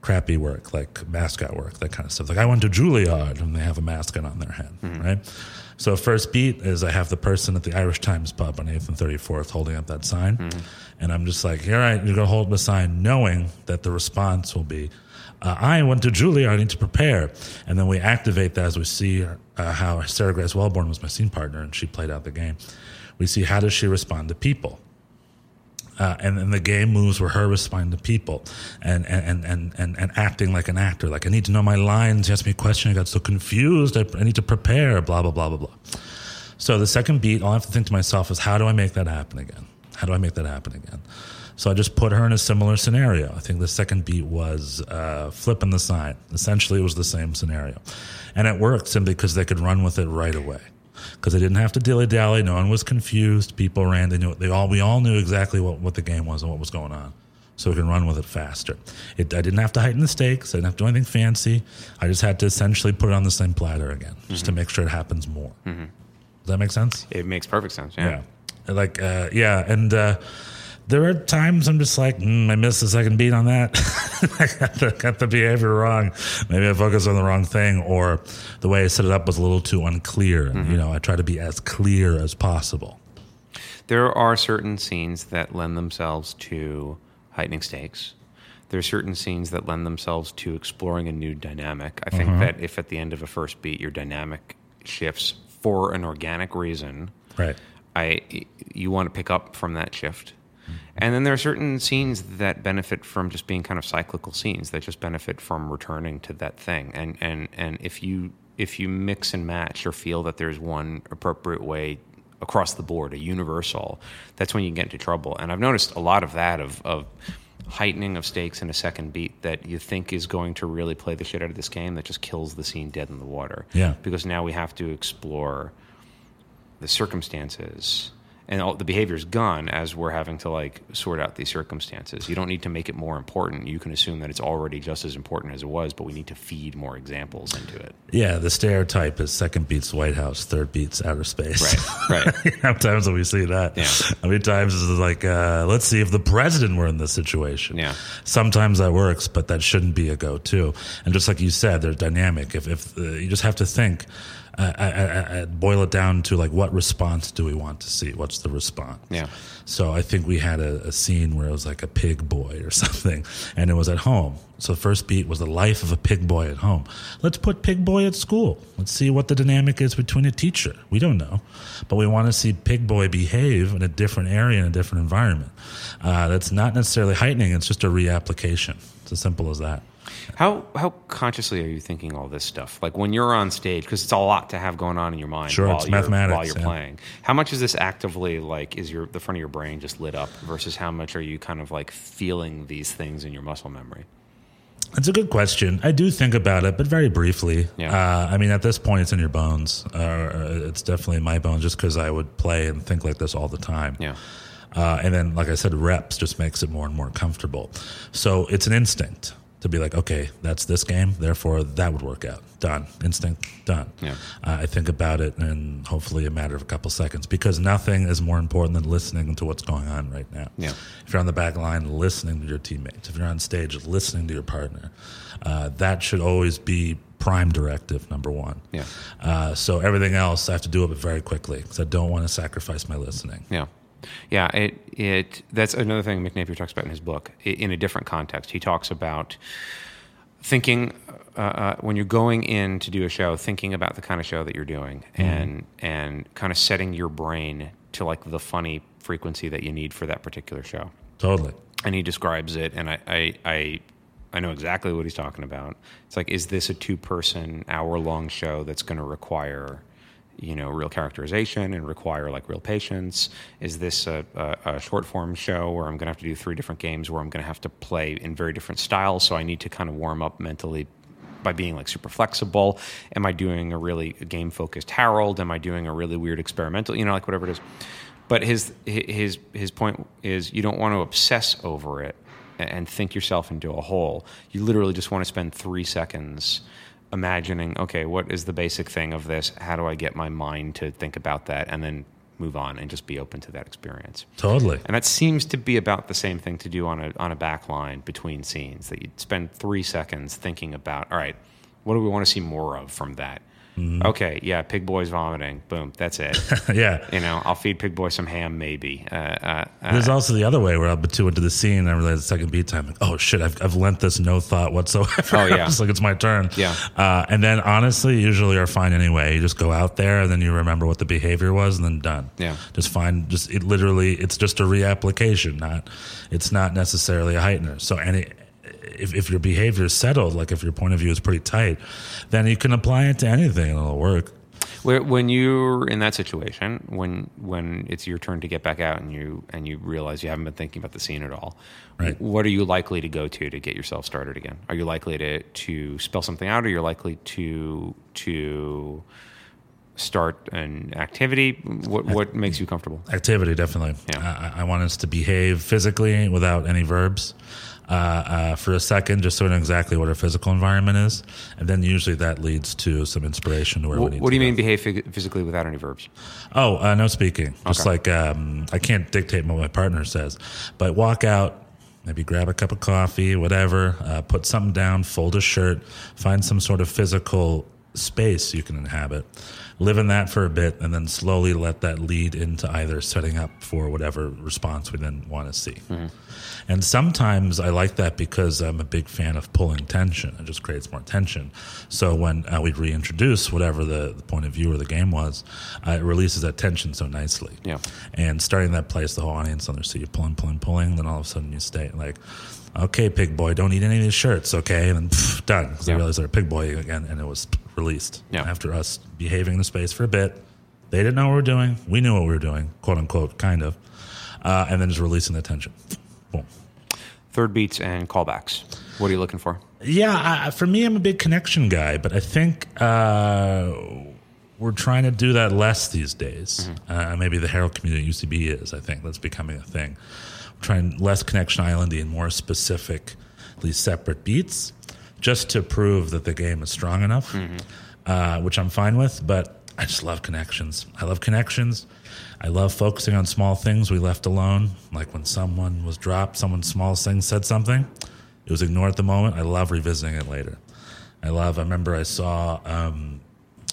crappy work, like mascot work, that kind of stuff. Like I went to Juilliard and they have a mascot on their head, right? So first beat is I have the person at the Irish Times pub on 8th and 34th holding up that sign. And I'm just like, all right, you're going to hold the sign knowing that the response will be, uh, I went to Juilliard, I need to prepare. And then we activate that as we see uh, how Sarah Grace Wellborn was my scene partner and she played out the game. We see how does she respond to people uh, and then the game moves where her responding to people and, and, and, and, and acting like an actor. Like, I need to know my lines. You asked me a question. I got so confused. I, I need to prepare, blah, blah, blah, blah, blah. So the second beat, all I have to think to myself is, how do I make that happen again? How do I make that happen again? So I just put her in a similar scenario. I think the second beat was uh, flipping the sign. Essentially, it was the same scenario. And it worked simply because they could run with it right away because they didn't have to dilly dally. No one was confused. People ran. They knew they all. We all knew exactly what, what the game was and what was going on, so we can run with it faster. It, I didn't have to heighten the stakes. I didn't have to do anything fancy. I just had to essentially put it on the same platter again, just to make sure it happens more. Does that make sense? It makes perfect sense. Yeah. Yeah. Like, uh, yeah. And uh, there are times I'm just like, mm, I missed the second beat on that. I got the, got the behavior wrong. Maybe I focused on the wrong thing, or the way I set it up was a little too unclear. And, you know, I try to be as clear as possible. There are certain scenes that lend themselves to heightening stakes. There are certain scenes that lend themselves to exploring a new dynamic. I think that if at the end of a first beat your dynamic shifts for an organic reason, Right. I you want to pick up from that shift. Mm-hmm. And then there are certain scenes that benefit from just being kind of cyclical scenes that just benefit from returning to that thing. And and and if you if you mix and match or feel that there's one appropriate way across the board, a universal, that's when you get into trouble. And I've noticed a lot of that of of heightening of stakes in a second beat that you think is going to really play the shit out of this game that just kills the scene dead in the water. Yeah. Because now we have to explore the circumstances and all the behavior is gone as we're having to like sort out these circumstances. You don't need to make it more important. You can assume that it's already just as important as it was, but we need to feed more examples into it. Yeah, the stereotype is second beats White House, third beats outer space. Right, right. How times do we see that? Yeah. How many times is it like, uh, let's see if the president were in this situation? Yeah. Sometimes that works, but that shouldn't be a go-to. And just like you said, they're dynamic. If, if uh, you just have to think, I, I, I boil it down to like, what response do we want to see? What's the response? Yeah. So I think we had a, a scene where it was like a pig boy or something, and it was at home. So the first beat was the life of a pig boy at home. Let's put pig boy at school. Let's see what the dynamic is between a teacher. We don't know, but we want to see pig boy behave in a different area in a different environment. Uh, that's not necessarily heightening. It's just a reapplication. It's as simple as that. How how consciously are you thinking all this stuff? Like when you're on stage, because it's a lot to have going on in your mind. Sure, while it's you're, mathematics, while you're yeah. playing. How much is this actively like? Is your the front of your brain just lit up versus how much are you kind of like feeling these things in your muscle memory? It's a good question. I do think about it, but very briefly. Yeah. Uh, I mean, at this point, it's in your bones. Uh, it's definitely in my bones just because I would play and think like this all the time. Yeah. Uh, and then, like I said, reps just makes it more and more comfortable. So it's an instinct to be like, okay, that's this game, therefore that would work out. Done. Instinct, done. Yeah. Uh, I think about it in hopefully a matter of a couple seconds because nothing is more important than listening to what's going on right now. Yeah. If you're on the back line, listening to your teammates. If you're on stage, listening to your partner. Uh, that should always be prime directive number one. Yeah. Uh, so everything else, I have to do it very quickly because I don't want to sacrifice my listening. Yeah. Yeah, it it that's another thing Mick talks about in his book in a different context. He talks about thinking uh, uh, when you're going in to do a show, thinking about the kind of show that you're doing, and and kind of setting your brain to like the funny frequency that you need for that particular show. Totally. And he describes it, and I I. I I know exactly what he's talking about. It's like, is this a two-person, hour-long show that's going to require you know real characterization and require like real patience? Is this a, a, a short form show where i'm going to have to do three different games where i'm going to have to play in very different styles so i need to kind of warm up mentally by being like super flexible? Am i doing a really game focused harold? Am i doing a really weird experimental you know like whatever it is? But his his his point is you don't want to obsess over it and think yourself into a hole. You literally just want to spend three seconds imagining, okay, what is the basic thing of this? How do I get my mind to think about that? And then move on and just be open to that experience. Totally. And that seems to be about the same thing to do on a on a back line between scenes. That you'd spend three seconds thinking about, all right, what do we want to see more of from that? Mm-hmm. Okay, yeah, Pig Boy's vomiting. Boom, that's it. yeah. you know, I'll feed Pig Boy some ham, maybe. Uh, uh, uh, There's also the other way where I'll be too into the scene and I realize the second beat time, like, oh shit, I've, I've lent this no thought whatsoever. Oh, yeah. it's like it's my turn. Yeah. Uh, and then honestly, usually are fine anyway. You just go out there and then you remember what the behavior was and then done. Yeah. Just find, just it literally, it's just a reapplication, not, it's not necessarily a heightener. So any, if, if your behavior is settled, like if your point of view is pretty tight, then you can apply it to anything and it'll work. Where, when you're in that situation, when when it's your turn to get back out and you and you realize you haven't been thinking about the scene at all, Right. what are you likely to go to to get yourself started again? Are you likely to to spell something out, or you're likely to to start an activity? What what makes you comfortable? Activity, definitely. Yeah. I, I want us to behave physically without any verbs uh, uh, for a second, just so we know exactly what our physical environment is, and then usually that leads to some inspiration to where we What, need. what to do you mean behave phys- physically without any verbs? Oh, uh, no speaking. Just Okay. like um, I can't dictate what my partner says, but walk out. Maybe grab a cup of coffee, whatever. Uh, put something down. Fold a shirt. Find some sort of physical space you can inhabit. Live in that for a bit, and then slowly let that lead into either setting up for whatever response we then want to see. And sometimes I like that because I'm a big fan of pulling tension. It just creates more tension. So when uh, we reintroduce whatever the, the point of view or the game was, uh, it releases that tension so nicely. Yeah. And starting that place, the whole audience on their seat, pulling, pulling, pulling. Then all of a sudden you stay like, okay, pig boy, don't eat any of these shirts, okay? And then pff, done. Because Yeah. they realized they're a pig boy again, and it was released. Yeah. After us behaving in the space for a bit. They didn't know what we were doing. We knew what we were doing, quote unquote, kind of. Uh, and then just releasing the tension. Boom. Third beats and callbacks. What are you looking for? Yeah, I, for me, I'm a big connection guy, but I think uh, we're trying to do that less these days. Uh, maybe the Harold community UCB is. I think that's becoming a thing. We're trying less connection islandy and more specifically separate beats, just to prove that the game is strong enough, uh, which I'm fine with. But I just love connections. I love connections. I love focusing on small things we left alone, like when someone was dropped, someone's smallest thing said something. It was ignored at the moment. I love revisiting it later. I love. I remember I saw um,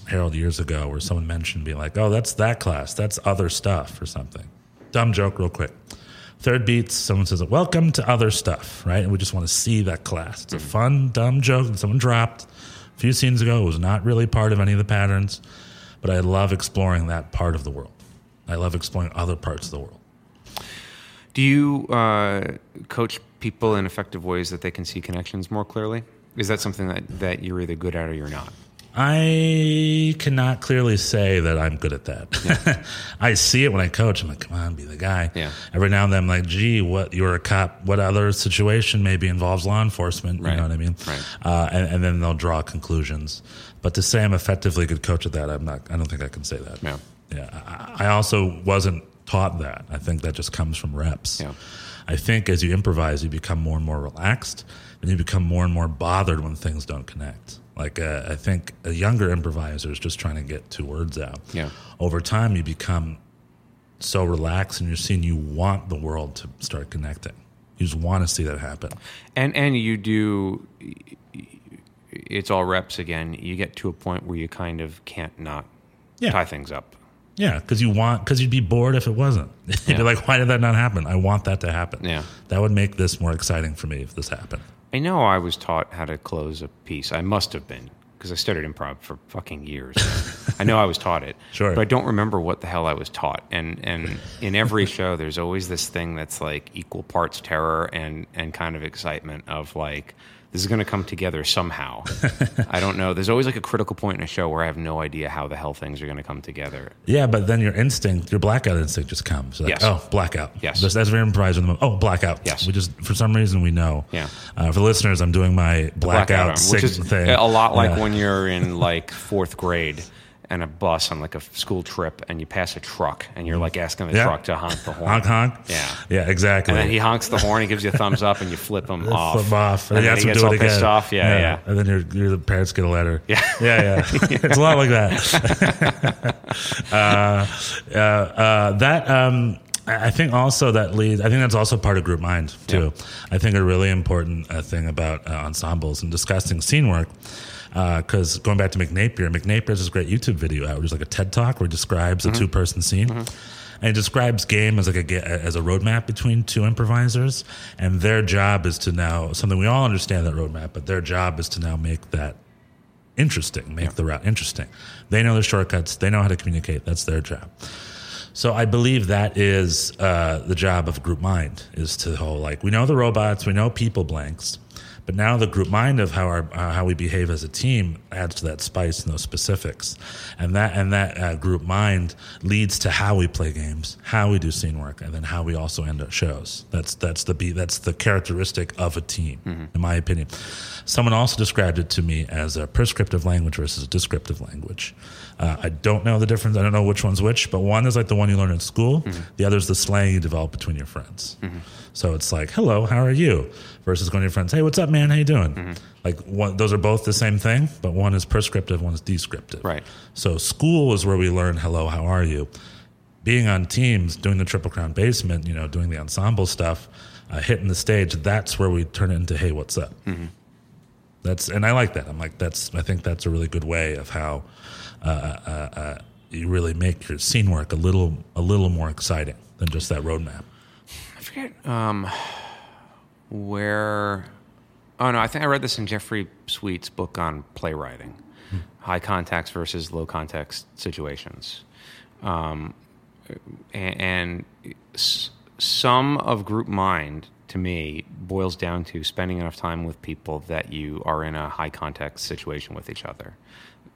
Harold years ago where someone mentioned being like, "Oh, that's that class. That's other stuff or something." Dumb joke, real quick. Third beats. Someone says, "Welcome to other stuff," right? And we just want to see that class. It's a fun, dumb joke that someone dropped a few scenes ago. It was not really part of any of the patterns, but I love exploring that part of the world. I love exploring other parts of the world. Do you uh, coach people in effective ways that they can see connections more clearly? Is that something that, that you're either good at or you're not? I cannot clearly say that I'm good at that. I see it when I coach. I'm like, come on, be the guy. Yeah. Every now and then, I'm like, gee, what? You're a cop. What other situation maybe involves law enforcement? Right. You know what I mean? Right. Uh, and, and then they'll draw conclusions. But to say I'm effectively a good coach at that, I'm not. I don't think I can say that. Yeah. Yeah. I, also wasn't taught that. I think that just comes from reps. Yeah. I think as you improvise, you become more and more relaxed, and you become more and more bothered when things don't connect. Like uh, I think a younger improviser is just trying to get two words out. Yeah. Over time, you become so relaxed, and you're seeing you want the world to start connecting. You just want to see that happen. And and you do. It's all reps again. You get to a point where you kind of can't not Yeah. tie things up. Yeah, because you want because you'd be bored if it wasn't. You'd Yeah. be like, why did that not happen? I want that to happen. Yeah. that would make this more exciting for me if this happened. I know I was taught how to close a piece. I must have been because I studied improv for fucking years. I know I was taught it, Sure. but I don't remember what the hell I was taught. And and in every show, there's always this thing that's like equal parts terror and and kind of excitement of like this is going to come together somehow. I don't know. There's always like a critical point in a show where I have no idea how the hell things are going to come together. Yeah, but then your instinct, your blackout instinct, just comes. Like, Yes. oh, blackout. Yes. Just as we improvise in the moment. Oh, blackout. Yes. We just for some reason we know. Yeah. Uh, for the listeners, I'm doing my blackout, arm, sig which is thing. a lot like Yeah. when you're in like fourth grade. And a bus on like a school trip, and you pass a truck, and you're like asking the Yeah. truck to honk the horn. Honk honk. Yeah. Yeah, exactly. And then he honks the horn, he gives you a thumbs up, and you flip him off. Flip off. And, you then he gets do all pissed again. off. Yeah, yeah. And then your, your parents get a letter. Yeah. yeah, yeah. it's a lot like that. uh, uh, uh, that um, I think also that leads. I think that's also part of group mind too. I think a really important uh, thing about uh, ensembles and discussing scene work. Uh, because going back to Mick Napier, McNapier has this great YouTube video out. which is like a TED talk where he describes a mm-hmm. two person scene. Mm-hmm. And he describes game as like a as a roadmap between two improvisers, and their job is to now something we all understand that roadmap, but their job is to now make that interesting, make the route interesting. They know the shortcuts, they know how to communicate. That's their job. So I believe that is uh, the job of group mind is to whole like we know the robots, we know people blanks, but now the group mind of how our uh, how we behave as a team adds to that spice and those specifics, and that and that uh, group mind leads to how we play games, how we do scene work, and then how we also end up shows. That's that's the be that's the characteristic of a team, in my opinion. Someone also described it to me as a prescriptive language versus a descriptive language. Uh, I don't know the difference. I don't know which one's which, but one is like the one you learn in school. The other is the slang you develop between your friends. So it's like, "Hello, how are you?" Versus going to your friends, "Hey, what's up, man? How you doing?" Like one, those are both the same thing, but one is prescriptive, one is descriptive. Right. So school is where we learn, "Hello, how are you?" Being on teams, doing the Triple Crown basement, you know, doing the ensemble stuff, uh, hitting the stage. That's where we turn it into, "Hey, what's up?" That's and I like that. I'm like that's. I think that's a really good way of how uh, uh, uh, you really make your scene work a little a little more exciting than just that roadmap. I forget um, where. Oh no, I think I read this in Jeffrey Sweet's book on playwriting, high context versus low context situations, um, and, and s- some of group mind to me boils down to spending enough time with people that you are in a high context situation with each other.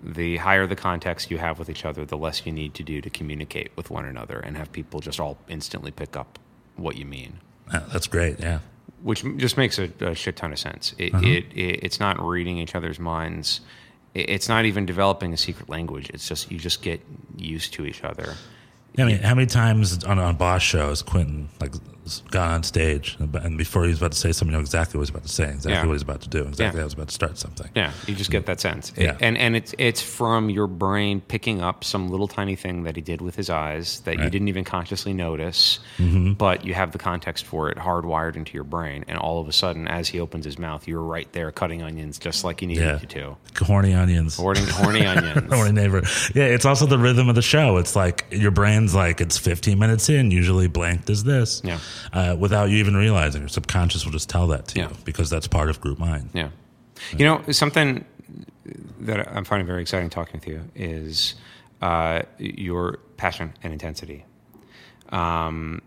The higher the context you have with each other, the less you need to do to communicate with one another and have people just all instantly pick up what you mean that's great. Yeah. Which just makes a, a shit ton of sense. It, uh-huh. it, it it's not reading each other's minds. It, it's not even developing a secret language. It's just you just get used to each other. I mean, how many times on on boss shows Quentin like got on stage and before he was about to say something, you know exactly what he was about to say, exactly Yeah. what he was about to do, exactly Yeah. how he was about to start something. Yeah, you just get that sense. Yeah. and and it's it's from your brain picking up some little tiny thing that he did with his eyes that you didn't even consciously notice, mm-hmm. but you have the context for it hardwired into your brain, and all of a sudden, as he opens his mouth, you're right there cutting onions just like you needed Yeah. you to. Horny onions. Horny, horny onions. Horny neighbor. Yeah, it's also the rhythm of the show. It's like your brain's like it's 15 minutes in, usually blanked as this. Yeah. Uh, without you even realizing, your subconscious will just tell that to Yeah. you because that's part of group mind. Yeah. You know, something that I'm finding very exciting talking with you is uh, your passion and intensity. Um,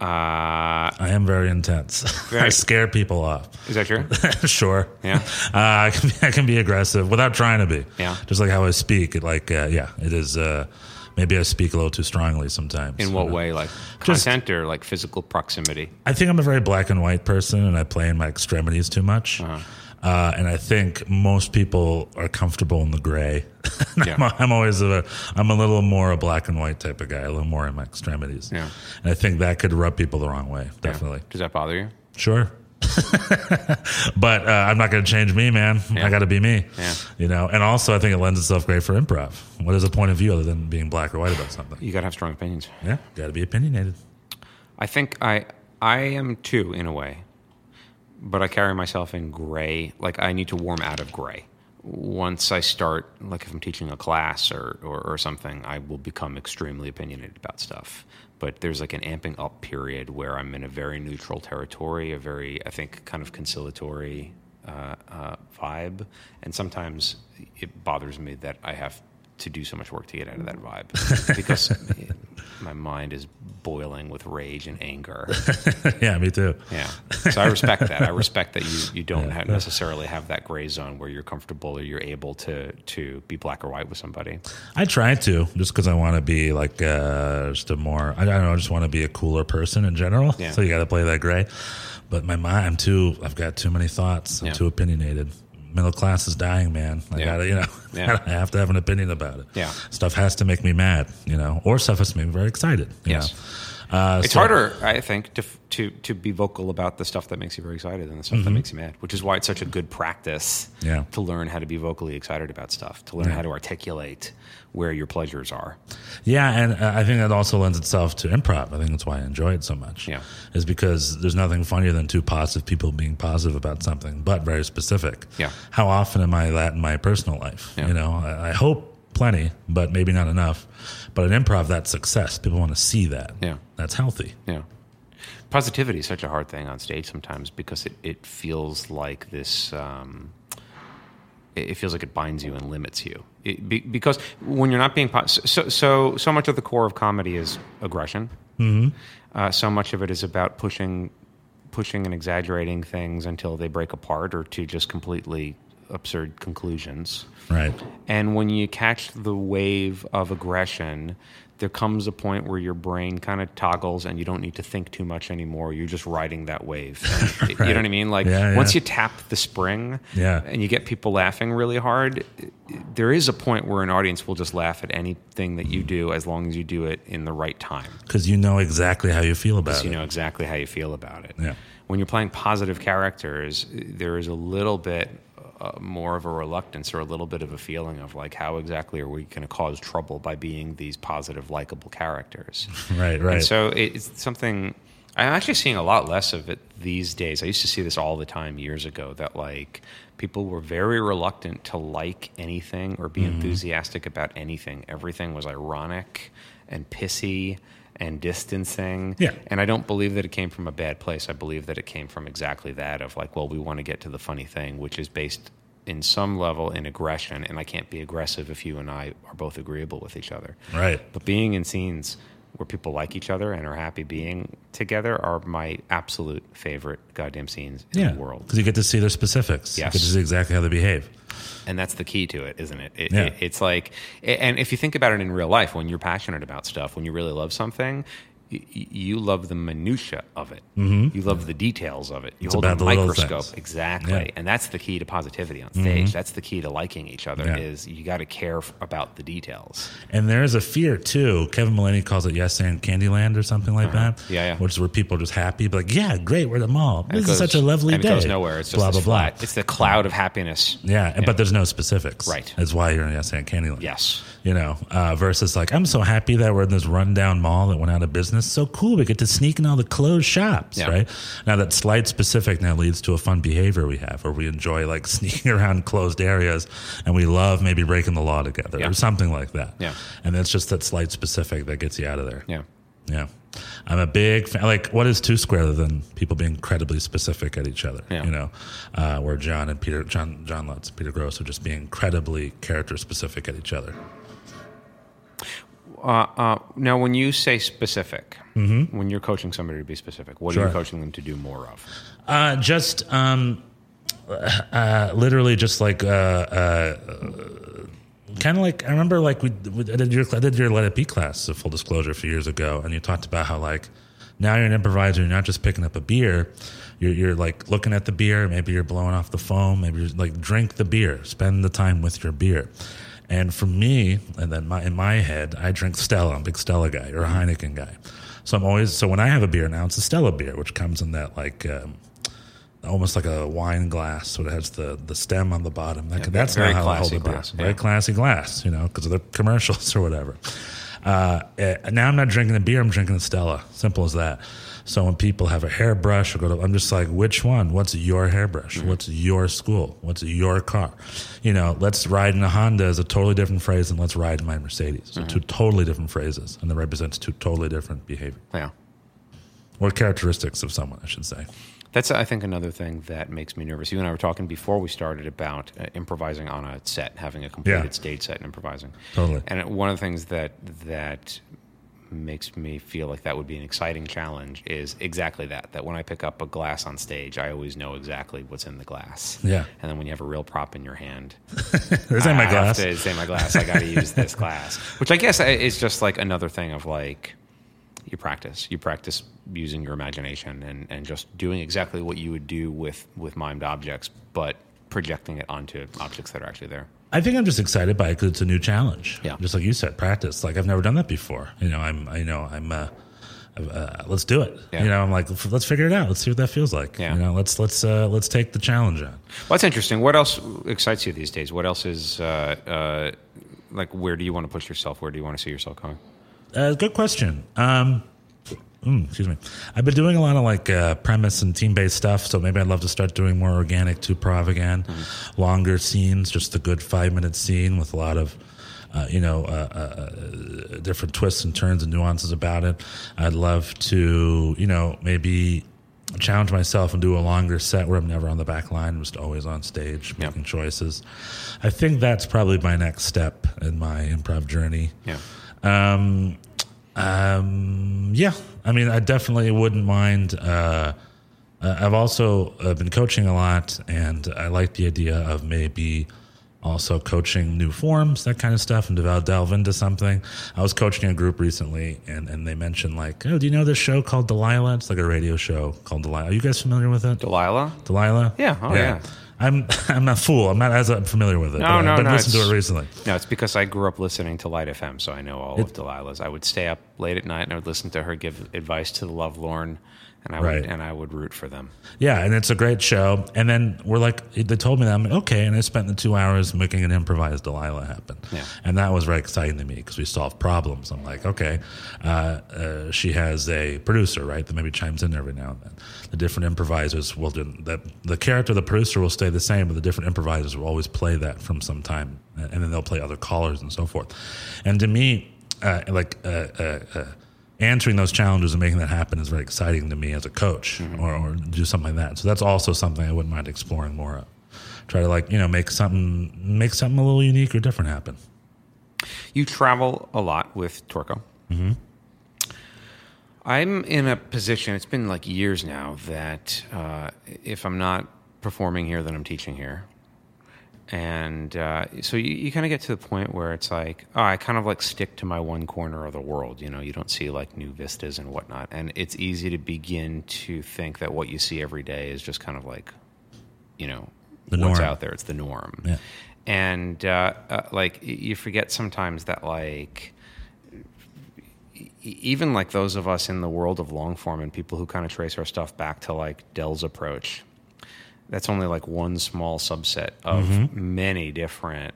uh, I am very intense. Very- I scare people off. is that true? sure. Yeah. Uh, I, can be, I can be aggressive without trying to be. Yeah. Just like how I speak. It like, uh, yeah, it is. Maybe I speak a little too strongly sometimes. In what way? Like Just- content or like physical proximity? I think I'm a very black and white person, and I play in my extremities too much. Uh-huh. uh and I think most people are comfortable in the gray. Yeah. I'm, I'm always a, I'm a little more a black and white type of guy, a little more in my extremities. Yeah. And I think that could rub people the wrong way. Definitely. Does that bother you? Sure. but uh, I'm not going to change me, man. Yeah. I got to be me. Yeah. You know, and also I think it lends itself great for improv. What is a point of view other than being black or white about something? You got to have strong opinions. Yeah, got to be opinionated. I think I I am too in a way, but I carry myself in gray. Like I need to warm out of gray. Once I start, like if I'm teaching a class or, or, or something, I will become extremely opinionated about stuff. But there's like an amping up period where I'm in a very neutral territory, a very, I think, kind of conciliatory uh, uh, vibe. And sometimes it bothers me that I have to do so much work to get out of that vibe because my mind is boiling with rage and anger. yeah, me too. Yeah. So I respect that. I respect that you, you don't have necessarily have that gray zone where you're comfortable or you're able to to be black or white with somebody. I try to just because I want to be like uh, just a more I don't know I just want to be a cooler person in general. Yeah. So you got to play that gray. But my mind, I'm too. I've got too many thoughts. I'm Yeah. too opinionated. Middle class is dying, man. I Yeah. gotta, you know, Yeah. I have to have an opinion about it. Yeah. stuff has to make me mad, you know, or stuff has to make me very excited. You Yes. know? Uh, It's so- harder, I think, to to to be vocal about the stuff that makes you very excited than the stuff that makes you mad. Which is why it's such a good practice Mm-hmm. Yeah. to learn how to be vocally excited about stuff, to learn Yeah. how to articulate where your pleasures are. Yeah, and uh, I think that also lends itself to improv. I think that's why I enjoy it so much. Yeah. is because there's nothing funnier than two positive people being positive about something, but very specific. Yeah. How often am I that in my personal life? Yeah. You know, I, I hope plenty, but maybe not enough. But an improv, that's success. People want to see that. Yeah. that's healthy. Yeah. Positivity is such a hard thing on stage sometimes because it, it feels like this. Um, it feels like it binds you and limits you. It, be, because when you're not being po- so so so much of the core of comedy is aggression. Mm-hmm. Uh, so much of it is about pushing pushing and exaggerating things until they break apart or to just completely absurd conclusions. Right. And when you catch the wave of aggression, there comes a point where your brain kind of toggles and you don't need to think too much anymore. You're just riding that wave. And You know what I mean? Like Yeah, once you tap the spring Yeah. and you get people laughing really hard, there is a point where an audience will just laugh at anything that you do as long as you do it in the right time. Because you know exactly how you feel about So you know exactly how you feel about it. Yeah. When you're playing positive characters, there is a little bit uh, more of a reluctance or a little bit of a feeling of like, how exactly are we going to cause trouble by being these positive, likable characters? Right, right. And so it's something I'm actually seeing a lot less of it these days. I used to see this all the time years ago that like people were very reluctant to like anything or be Mm-hmm. enthusiastic about anything. Everything was ironic and pissy and distancing. Yeah. And I don't believe that it came from a bad place. I believe that it came from exactly that of like, well, we want to get to the funny thing, which is based in some level in aggression, and I can't be aggressive if you and I are both agreeable with each other. Right. But being in scenes where people like each other and are happy being together are my absolute favorite goddamn scenes in Yeah, the world. because you get to see their specifics. You Yes. get to see exactly how they behave. And that's the key to it, isn't it? it, Yeah. it it's like, and if you think about it in real life, when you're passionate about stuff, when you really love something, you love the minutia of it. You love the details of it. You Mm-hmm. It's hold about a the microscope, exactly. Yeah. And that's the key to positivity on stage. That's the key to liking each other. Yeah. Is you got to care f- about the details. And there is a fear too. Kevin Mullaney calls it yes and Candyland or something like that. Uh-huh. Yeah, yeah. Which is where people are just happy, but like, yeah, great, we're at the mall. And This it is goes- such a lovely and day. It goes nowhere. It's just blah blah blah. It's the cloud of happiness. Yeah, but there's no specifics. Right. That's why you're in yes and Candyland. Yes. You know, uh, versus like, I'm so happy that we're in this rundown mall that went out of business. So cool. We get to sneak in all the closed shops, Yeah. right? Now that slight specific now leads to a fun behavior we have where we enjoy like sneaking around closed areas and we love maybe breaking the law together Yeah. or something like that. Yeah. And it's just that slight specific that gets you out of there. Yeah. Yeah. I'm a big fan. Like, what is two square than people being incredibly specific at each other? Yeah. You know, uh, where John and Peter, John, John Lutz, Peter Grosz are just being incredibly character specific at each other. Uh, uh, now, when you say specific, when you're coaching somebody to be specific, what are Mm-hmm. You coaching them to do more of? Uh, just um, uh, literally just like uh, uh, kind of like I remember like we, we I did your I did your Let It Be class, a full disclosure, a few years ago, and you talked about how like now you're an improviser, you're not just picking up a beer. You're, you're like looking at the beer. Maybe you're blowing off the foam. Maybe you're like drink the beer. Spend the time with your beer. And for me, and then my, in my head, I drink Stella. I'm a big Stella guy or a Heineken guy. So I'm always so when I have a beer now, it's a Stella beer, which comes in that like um, almost like a wine glass, so it has the the stem on the bottom. That, that's not how I hold a beer. glass, Very classy glass, you know, because of the commercials or whatever. Uh, eh, now I'm not drinking a beer; I'm drinking a Stella. Simple as that. So when people have a hairbrush or go to, I'm just like, which one? What's your hairbrush? Mm-hmm. What's your school? What's your car? You know, let's ride in a Honda is a totally different phrase than let's ride in my Mercedes. So Mm-hmm. two totally different phrases, and that represents two totally different behavior Yeah. or characteristics of someone, I should say. That's, I think, another thing that makes me nervous. You and I were talking before we started about uh, improvising on a set, having a completed Yeah. stage set and improvising. Totally. And one of the things that that makes me feel like that would be an exciting challenge is exactly that. That when I pick up a glass on stage, I always know exactly what's in the glass. Yeah. And then when you have a real prop in your hand, This ain't my I glass. Have to say my glass. I got to use this glass, which I guess is just like another thing of like you practice. You practice using your imagination and, and just doing exactly what you would do with with mimed objects, but projecting it onto objects that are actually there. I think I'm just excited by it because it's a new challenge. Yeah. just like you said, practice. Like I've never done that before. You know, I'm. I know I'm. Uh, uh, let's do it. Yeah. You know, I'm like, let's figure it out. Let's see what that feels like. Yeah. You know, let's let's uh, let's take the challenge on. Well, that's interesting. What else excites you these days? What else is uh, uh, like? Where do you want to push yourself? Where do you want to see yourself going? Uh, good question. Um, mm, excuse me. I've been doing a lot of like uh, premise and team based stuff, so maybe I'd love to start doing more organic to prov again. Longer scenes, just a good five minute scene with a lot of. Uh, you know, uh, uh, uh, different twists and turns and nuances about it. I'd love to, you know, maybe challenge myself and do a longer set where I'm never on the back line, I'm just always on stage Yeah. making choices. I think that's probably my next step in my improv journey. Yeah. Um, um, yeah, I mean, I definitely wouldn't mind. Uh, uh, I've also uh, been coaching a lot, and I like the idea of maybe also coaching new forms, that kind of stuff, and delve, delve into something. I was coaching a group recently, and, and they mentioned like, oh, do you know this show called Delilah? It's like a radio show called Delilah. Are you guys familiar with it? Delilah? Delilah? Yeah, oh, yeah. I'm I'm a fool. I'm not as familiar with it. No, but no, I've been no, listening to it recently. No, it's because I grew up listening to Light FM, so I know all of Delilah's. I would stay up late at night and I would listen to her give advice to the lovelorn, and I would Right. and I would root for them. Yeah, and it's a great show. And then we're like, they told me that I'm like, okay, and I spent the two hours making an improvised Delilah happen. Yeah. And that was very exciting to me because we solved problems. I'm like, okay, uh, uh, she has a producer, right, that maybe chimes in every now and then. The different improvisers will do that. The character, of the producer, will stay the same, but the different improvisers will always play that from some time, and then they'll play other callers and so forth. And to me, uh, like. Answering those challenges and making that happen is very exciting to me as a coach or, or do something like that. So that's also something I wouldn't mind exploring more of. Try to like, you know, make something make something a little unique or different happen. You travel a lot with TourCo. Mm-hmm. I'm in a position, it's been like years now, that uh, if I'm not performing here, then I'm teaching here. And uh, so you, you kind of get to the point where it's like, oh, I kind of like stick to my one corner of the world. You know, you don't see like new vistas and whatnot. And it's easy to begin to think that what you see every day is just kind of like, you know, The what's out there. It's the norm. Yeah. And uh, uh, like you forget sometimes that like even like those of us in the world of long form and people who kind of trace our stuff back to like Del's approach, that's only like one small subset of many different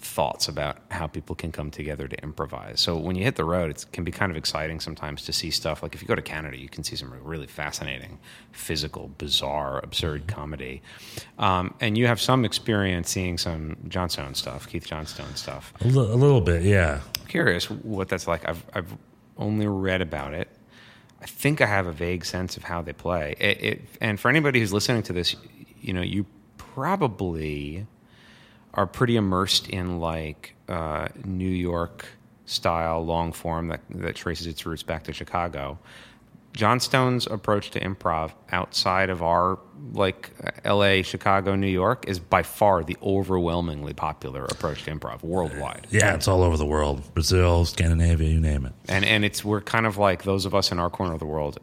thoughts about how people can come together to improvise. So when you hit the road, it can be kind of exciting sometimes to see stuff. Like if you go to Canada, you can see some really fascinating, physical, bizarre, absurd comedy. Um, and you have some experience seeing some Johnstone stuff, Keith Johnstone stuff. A, a little bit, yeah. curious what that's like. I've I've only read about it. I think I have a vague sense of how they play. It, it, and for anybody who's listening to this, you know, you probably are pretty immersed in like uh, New York style long form that that traces its roots back to Chicago. Johnstone's approach to improv outside of our like L.A., Chicago, New York is by far the overwhelmingly popular approach to improv worldwide. Yeah, it's all over the world. Brazil, Scandinavia, you name it. and and it's we're kind of like those of us in our corner of the world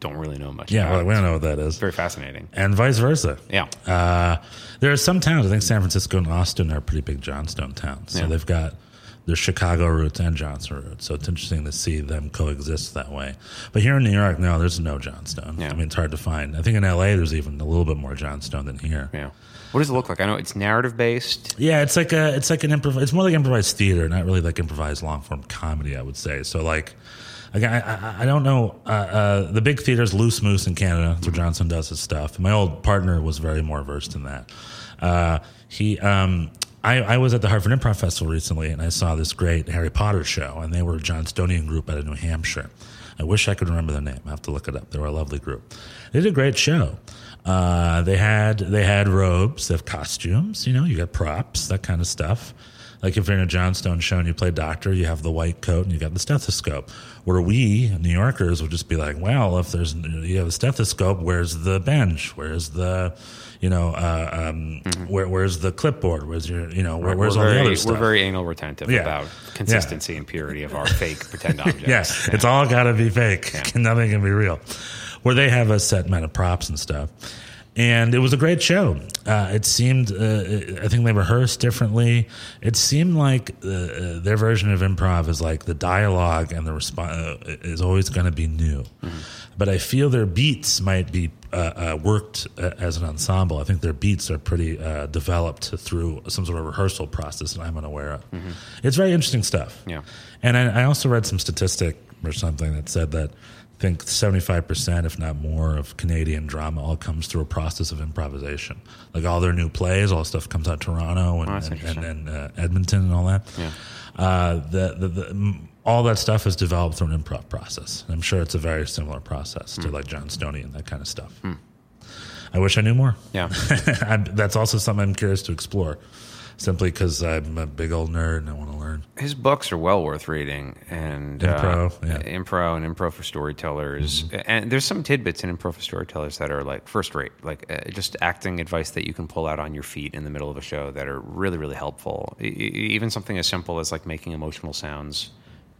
don't really know much. Yeah, about well, we don't know what that is. Very fascinating. And vice versa. Yeah, Uh, there are some towns, I think San Francisco and Austin are pretty big Johnstone towns. So Yeah. they've got their Chicago roots and Johnstone roots. So it's interesting to see them coexist that way. But here in New York, no, there's no Johnstone. Yeah. I mean, it's hard to find. I think in LA, there's even a little bit more Johnstone than here. yeah. What does it look like? I know it's narrative based. Yeah, it's like a, it's like an improv. It's more like improvised theater, not really like improvised long form comedy. I would say. So like, again, I, I, I don't know. Uh, uh, the big theaters, Loose Moose in Canada, that's where Johnstone does his stuff. My old partner was very more versed in that. Uh, he, um, I, I was at the Harvard Improv Festival recently, and I saw this great Harry Potter show, and they were a Johnstonian group out of New Hampshire. I wish I could remember their name. I have to look it up. They were a lovely group. They did a great show. Uh, they had they had robes, they have costumes. You know, you got props, that kind of stuff. Like if you're in a Johnstone show and you play doctor, you have the white coat and you got the stethoscope. Where we New Yorkers would just be like, well, if there's you have a stethoscope, where's the bench? Where's the you know uh, um, where, where's the clipboard? Where's your you know where, where's we're all very, the other stuff? We're very anal retentive Yeah. about consistency and purity of our fake pretend objects. Yes, it's all got to be fake. Nothing can be real. Where they have a set amount of props and stuff. And it was a great show. Uh, it seemed, uh, I think they rehearsed differently. It seemed like uh, uh their version of improv is like the dialogue and the response uh, is always going to be new. Mm-hmm. But I feel their beats might be uh, worked as an ensemble. I think their beats are pretty developed through some sort of rehearsal process that I'm unaware of. Mm-hmm. It's very interesting stuff. Yeah. And I, I also read some statistic or something that said that think 75%, if not more, of Canadian drama all comes through a process of improvisation. Like all their new plays, all stuff comes out of Toronto and, oh, and, and, and uh, Edmonton and all that. Yeah. Uh, the, the, the, all that stuff is developed through an improv process. I'm sure it's a very similar process mm. to hmm. like John Stoney and that kind of stuff. Mm. I wish I knew more. Yeah. that's also something I'm curious to explore simply because I'm a big old nerd and I want to learn. His books are well worth reading, and impro, uh, yeah. impro, and improv for storytellers. Mm-hmm. And there's some tidbits in improv for storytellers that are like first rate, like uh, just acting advice that you can pull out on your feet in the middle of a show that are really, really helpful. I, even something as simple as like making emotional sounds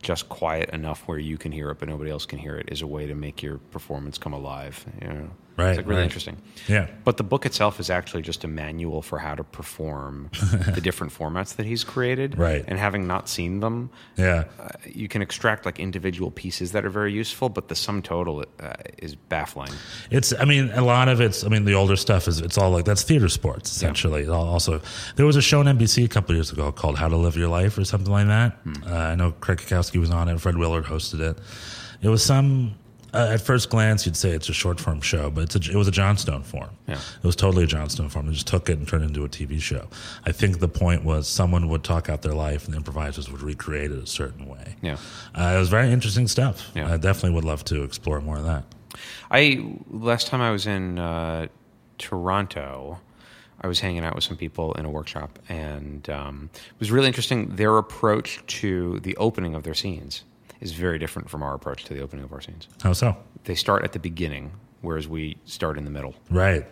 just quiet enough where you can hear it but nobody else can hear it is a way to make your performance come alive. You know? Right. It's like really right. interesting. Yeah. But the book itself is actually just a manual for how to perform the different formats that he's created. Right. And having not seen them, yeah, uh, you can extract like individual pieces that are very useful, but the sum total uh, is baffling. It's, I mean, a lot of it's, I mean, the older stuff is, it's all like, that's Theatresports, essentially. Yeah. Also, there was a show on NBC a couple years ago called How to Live Your Life or something like that. Hmm. Uh, I know Craig Cackowski was on it, Fred Willard hosted it. It was some uh, at first glance, you'd say it's a short form show, but a, it was a Johnstone form. Yeah. It was totally a Johnstone form. They just took it and turned it into a TV show. I think the point was someone would talk out their life and the improvisers would recreate it a certain way. Yeah. Uh, it was very interesting stuff. Yeah. I definitely would love to explore more of that. I last time I was in uh, Toronto, I was hanging out with some people in a workshop, and um, it was really interesting. Their approach to the opening of their scenes is very different from our approach to the opening of our scenes. How so? They start at the beginning, whereas we start in the middle. Right.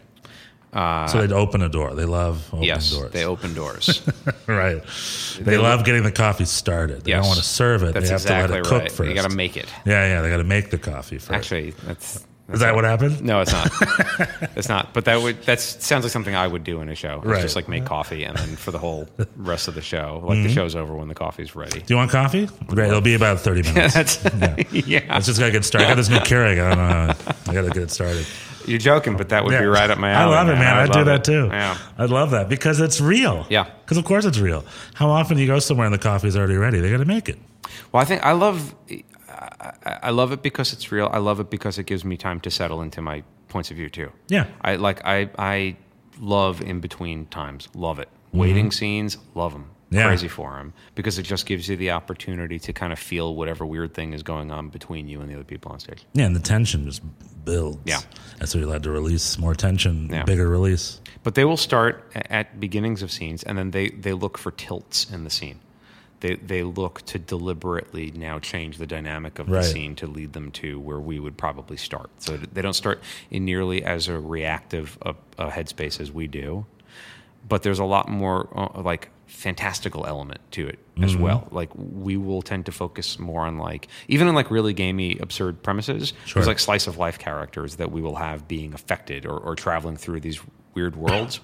Uh, so they'd open a door. They love opening yes, doors. they open doors. right. They, they love getting the coffee started. They yes, don't want to serve it. That's they have exactly to let it cook right. first. You got to make it. Yeah, yeah. They got to make the coffee first. Actually, that's is that what happened? No, it's not. it's not. But that would that sounds like something I would do in a show. Right. Just like make coffee, and then for the whole rest of the show, like mm-hmm. the show's over when the coffee's ready. Do you want coffee? Great. It'll be about thirty minutes. yeah, yeah. yeah. Let's just gotta get started. I got this new Keurig. I don't know. I gotta get it started. You're joking, but that would yeah. be right up my alley. I love it, man. I'd, do that it. too. Yeah. I'd love that because it's real. Yeah. Because of course it's real. How often do you go somewhere and the coffee's already ready? They got to make it. Well, I think I love I, I, love it because it's real. I love it because it gives me time to settle into my points of view too. Yeah. I like I I love in between times. Love it. Mm-hmm. Waiting scenes, love them. Yeah. Crazy for them because it just gives you the opportunity to kind of feel whatever weird thing is going on between you and the other people on stage. Yeah, and the tension just builds. Yeah. That's what you're allowed to release more tension, yeah. bigger release. But they will start at beginnings of scenes and then they, they look for tilts in the scene they they look to deliberately now change the dynamic of right. the scene to lead them to where we would probably start. So they don't start in nearly as a reactive a, a headspace as we do, but there's a lot more uh, like fantastical element to it as mm-hmm. well. Like we will tend to focus more on like even in like really gamey absurd premises. Sure. There's like slice of life characters that we will have being affected or, or traveling through these weird worlds.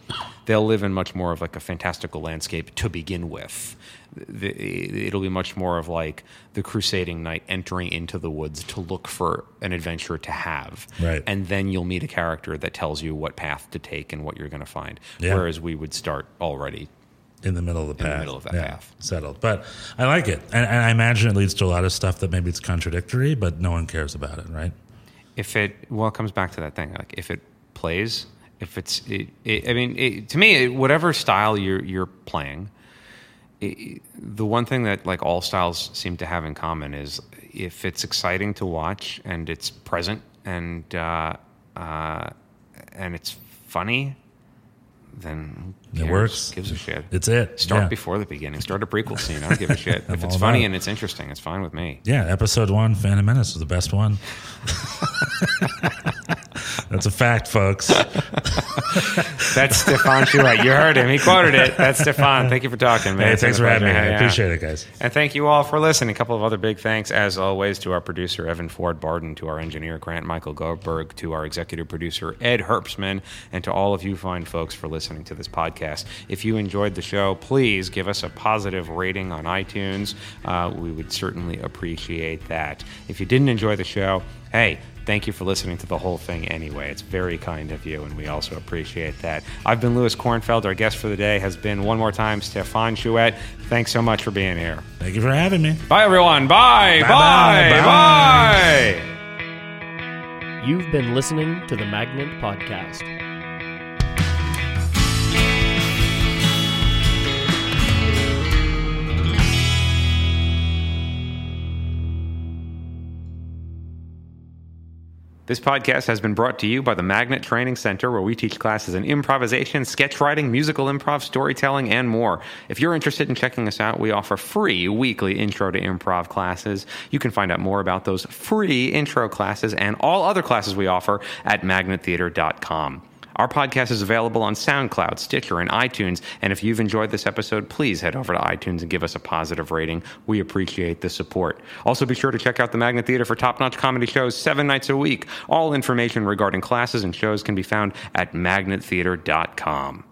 They'll live in much more of like a fantastical landscape to begin with the, it'll be much more of like the crusading knight entering into the woods to look for an adventure to have. Right. And then you'll meet a character that tells you what path to take and what you're going to find. Yeah. Whereas we would start already in the middle of the path. In the middle of that yeah, path. Settled. But I like it. And, and I imagine it leads to a lot of stuff that maybe it's contradictory, but no one cares about it, right? If it, well, it comes back to that thing. Like if it plays, if it's, it, it, I mean, it, to me, whatever style you're, you're playing, the one thing that like all styles seem to have in common is if it's exciting to watch and it's present and uh, uh, and it's funny, then it works. Gives a shit. It's it. Start yeah. before the beginning. Start a prequel scene. I don't give a shit. if it's funny and it's interesting, it's fine with me. Yeah, episode one, Phantom Menace was the best one. That's a fact, folks. That's Stefan Chouette. You heard him. He quoted it. That's Stefan. Thank you for talking, man. Hey, thanks for having me. I appreciate it, guys. And thank you all for listening. A couple of other big thanks, as always, to our producer, Evan Ford Barden, to our engineer, Grant Michael Goldberg, to our executive producer, Ed Herbstman, and to all of you fine folks for listening to this podcast. If you enjoyed the show, please give us a positive rating on iTunes. Uh, we would certainly appreciate that. If you didn't enjoy the show, hey, Thank you for listening to the whole thing anyway. It's very kind of you, and we also appreciate that. I've been Louis Kornfeld. Our guest for the day has been one more time Stefan Chouette. Thanks so much for being here. Thank you for having me. Bye, everyone. Bye. Bye. Bye-bye. Bye. Bye. You've been listening to the Magnet Podcast. This podcast has been brought to you by the Magnet Training Center, where we teach classes in improvisation, sketch writing, musical improv, storytelling, and more. If you're interested in checking us out, we offer free weekly intro to improv classes. You can find out more about those free intro classes and all other classes we offer at magnettheater.com. Our podcast is available on SoundCloud, Stitcher, and iTunes. And if you've enjoyed this episode, please head over to iTunes and give us a positive rating. We appreciate the support. Also, be sure to check out the Magnet Theater for top notch comedy shows seven nights a week. All information regarding classes and shows can be found at magnettheater.com.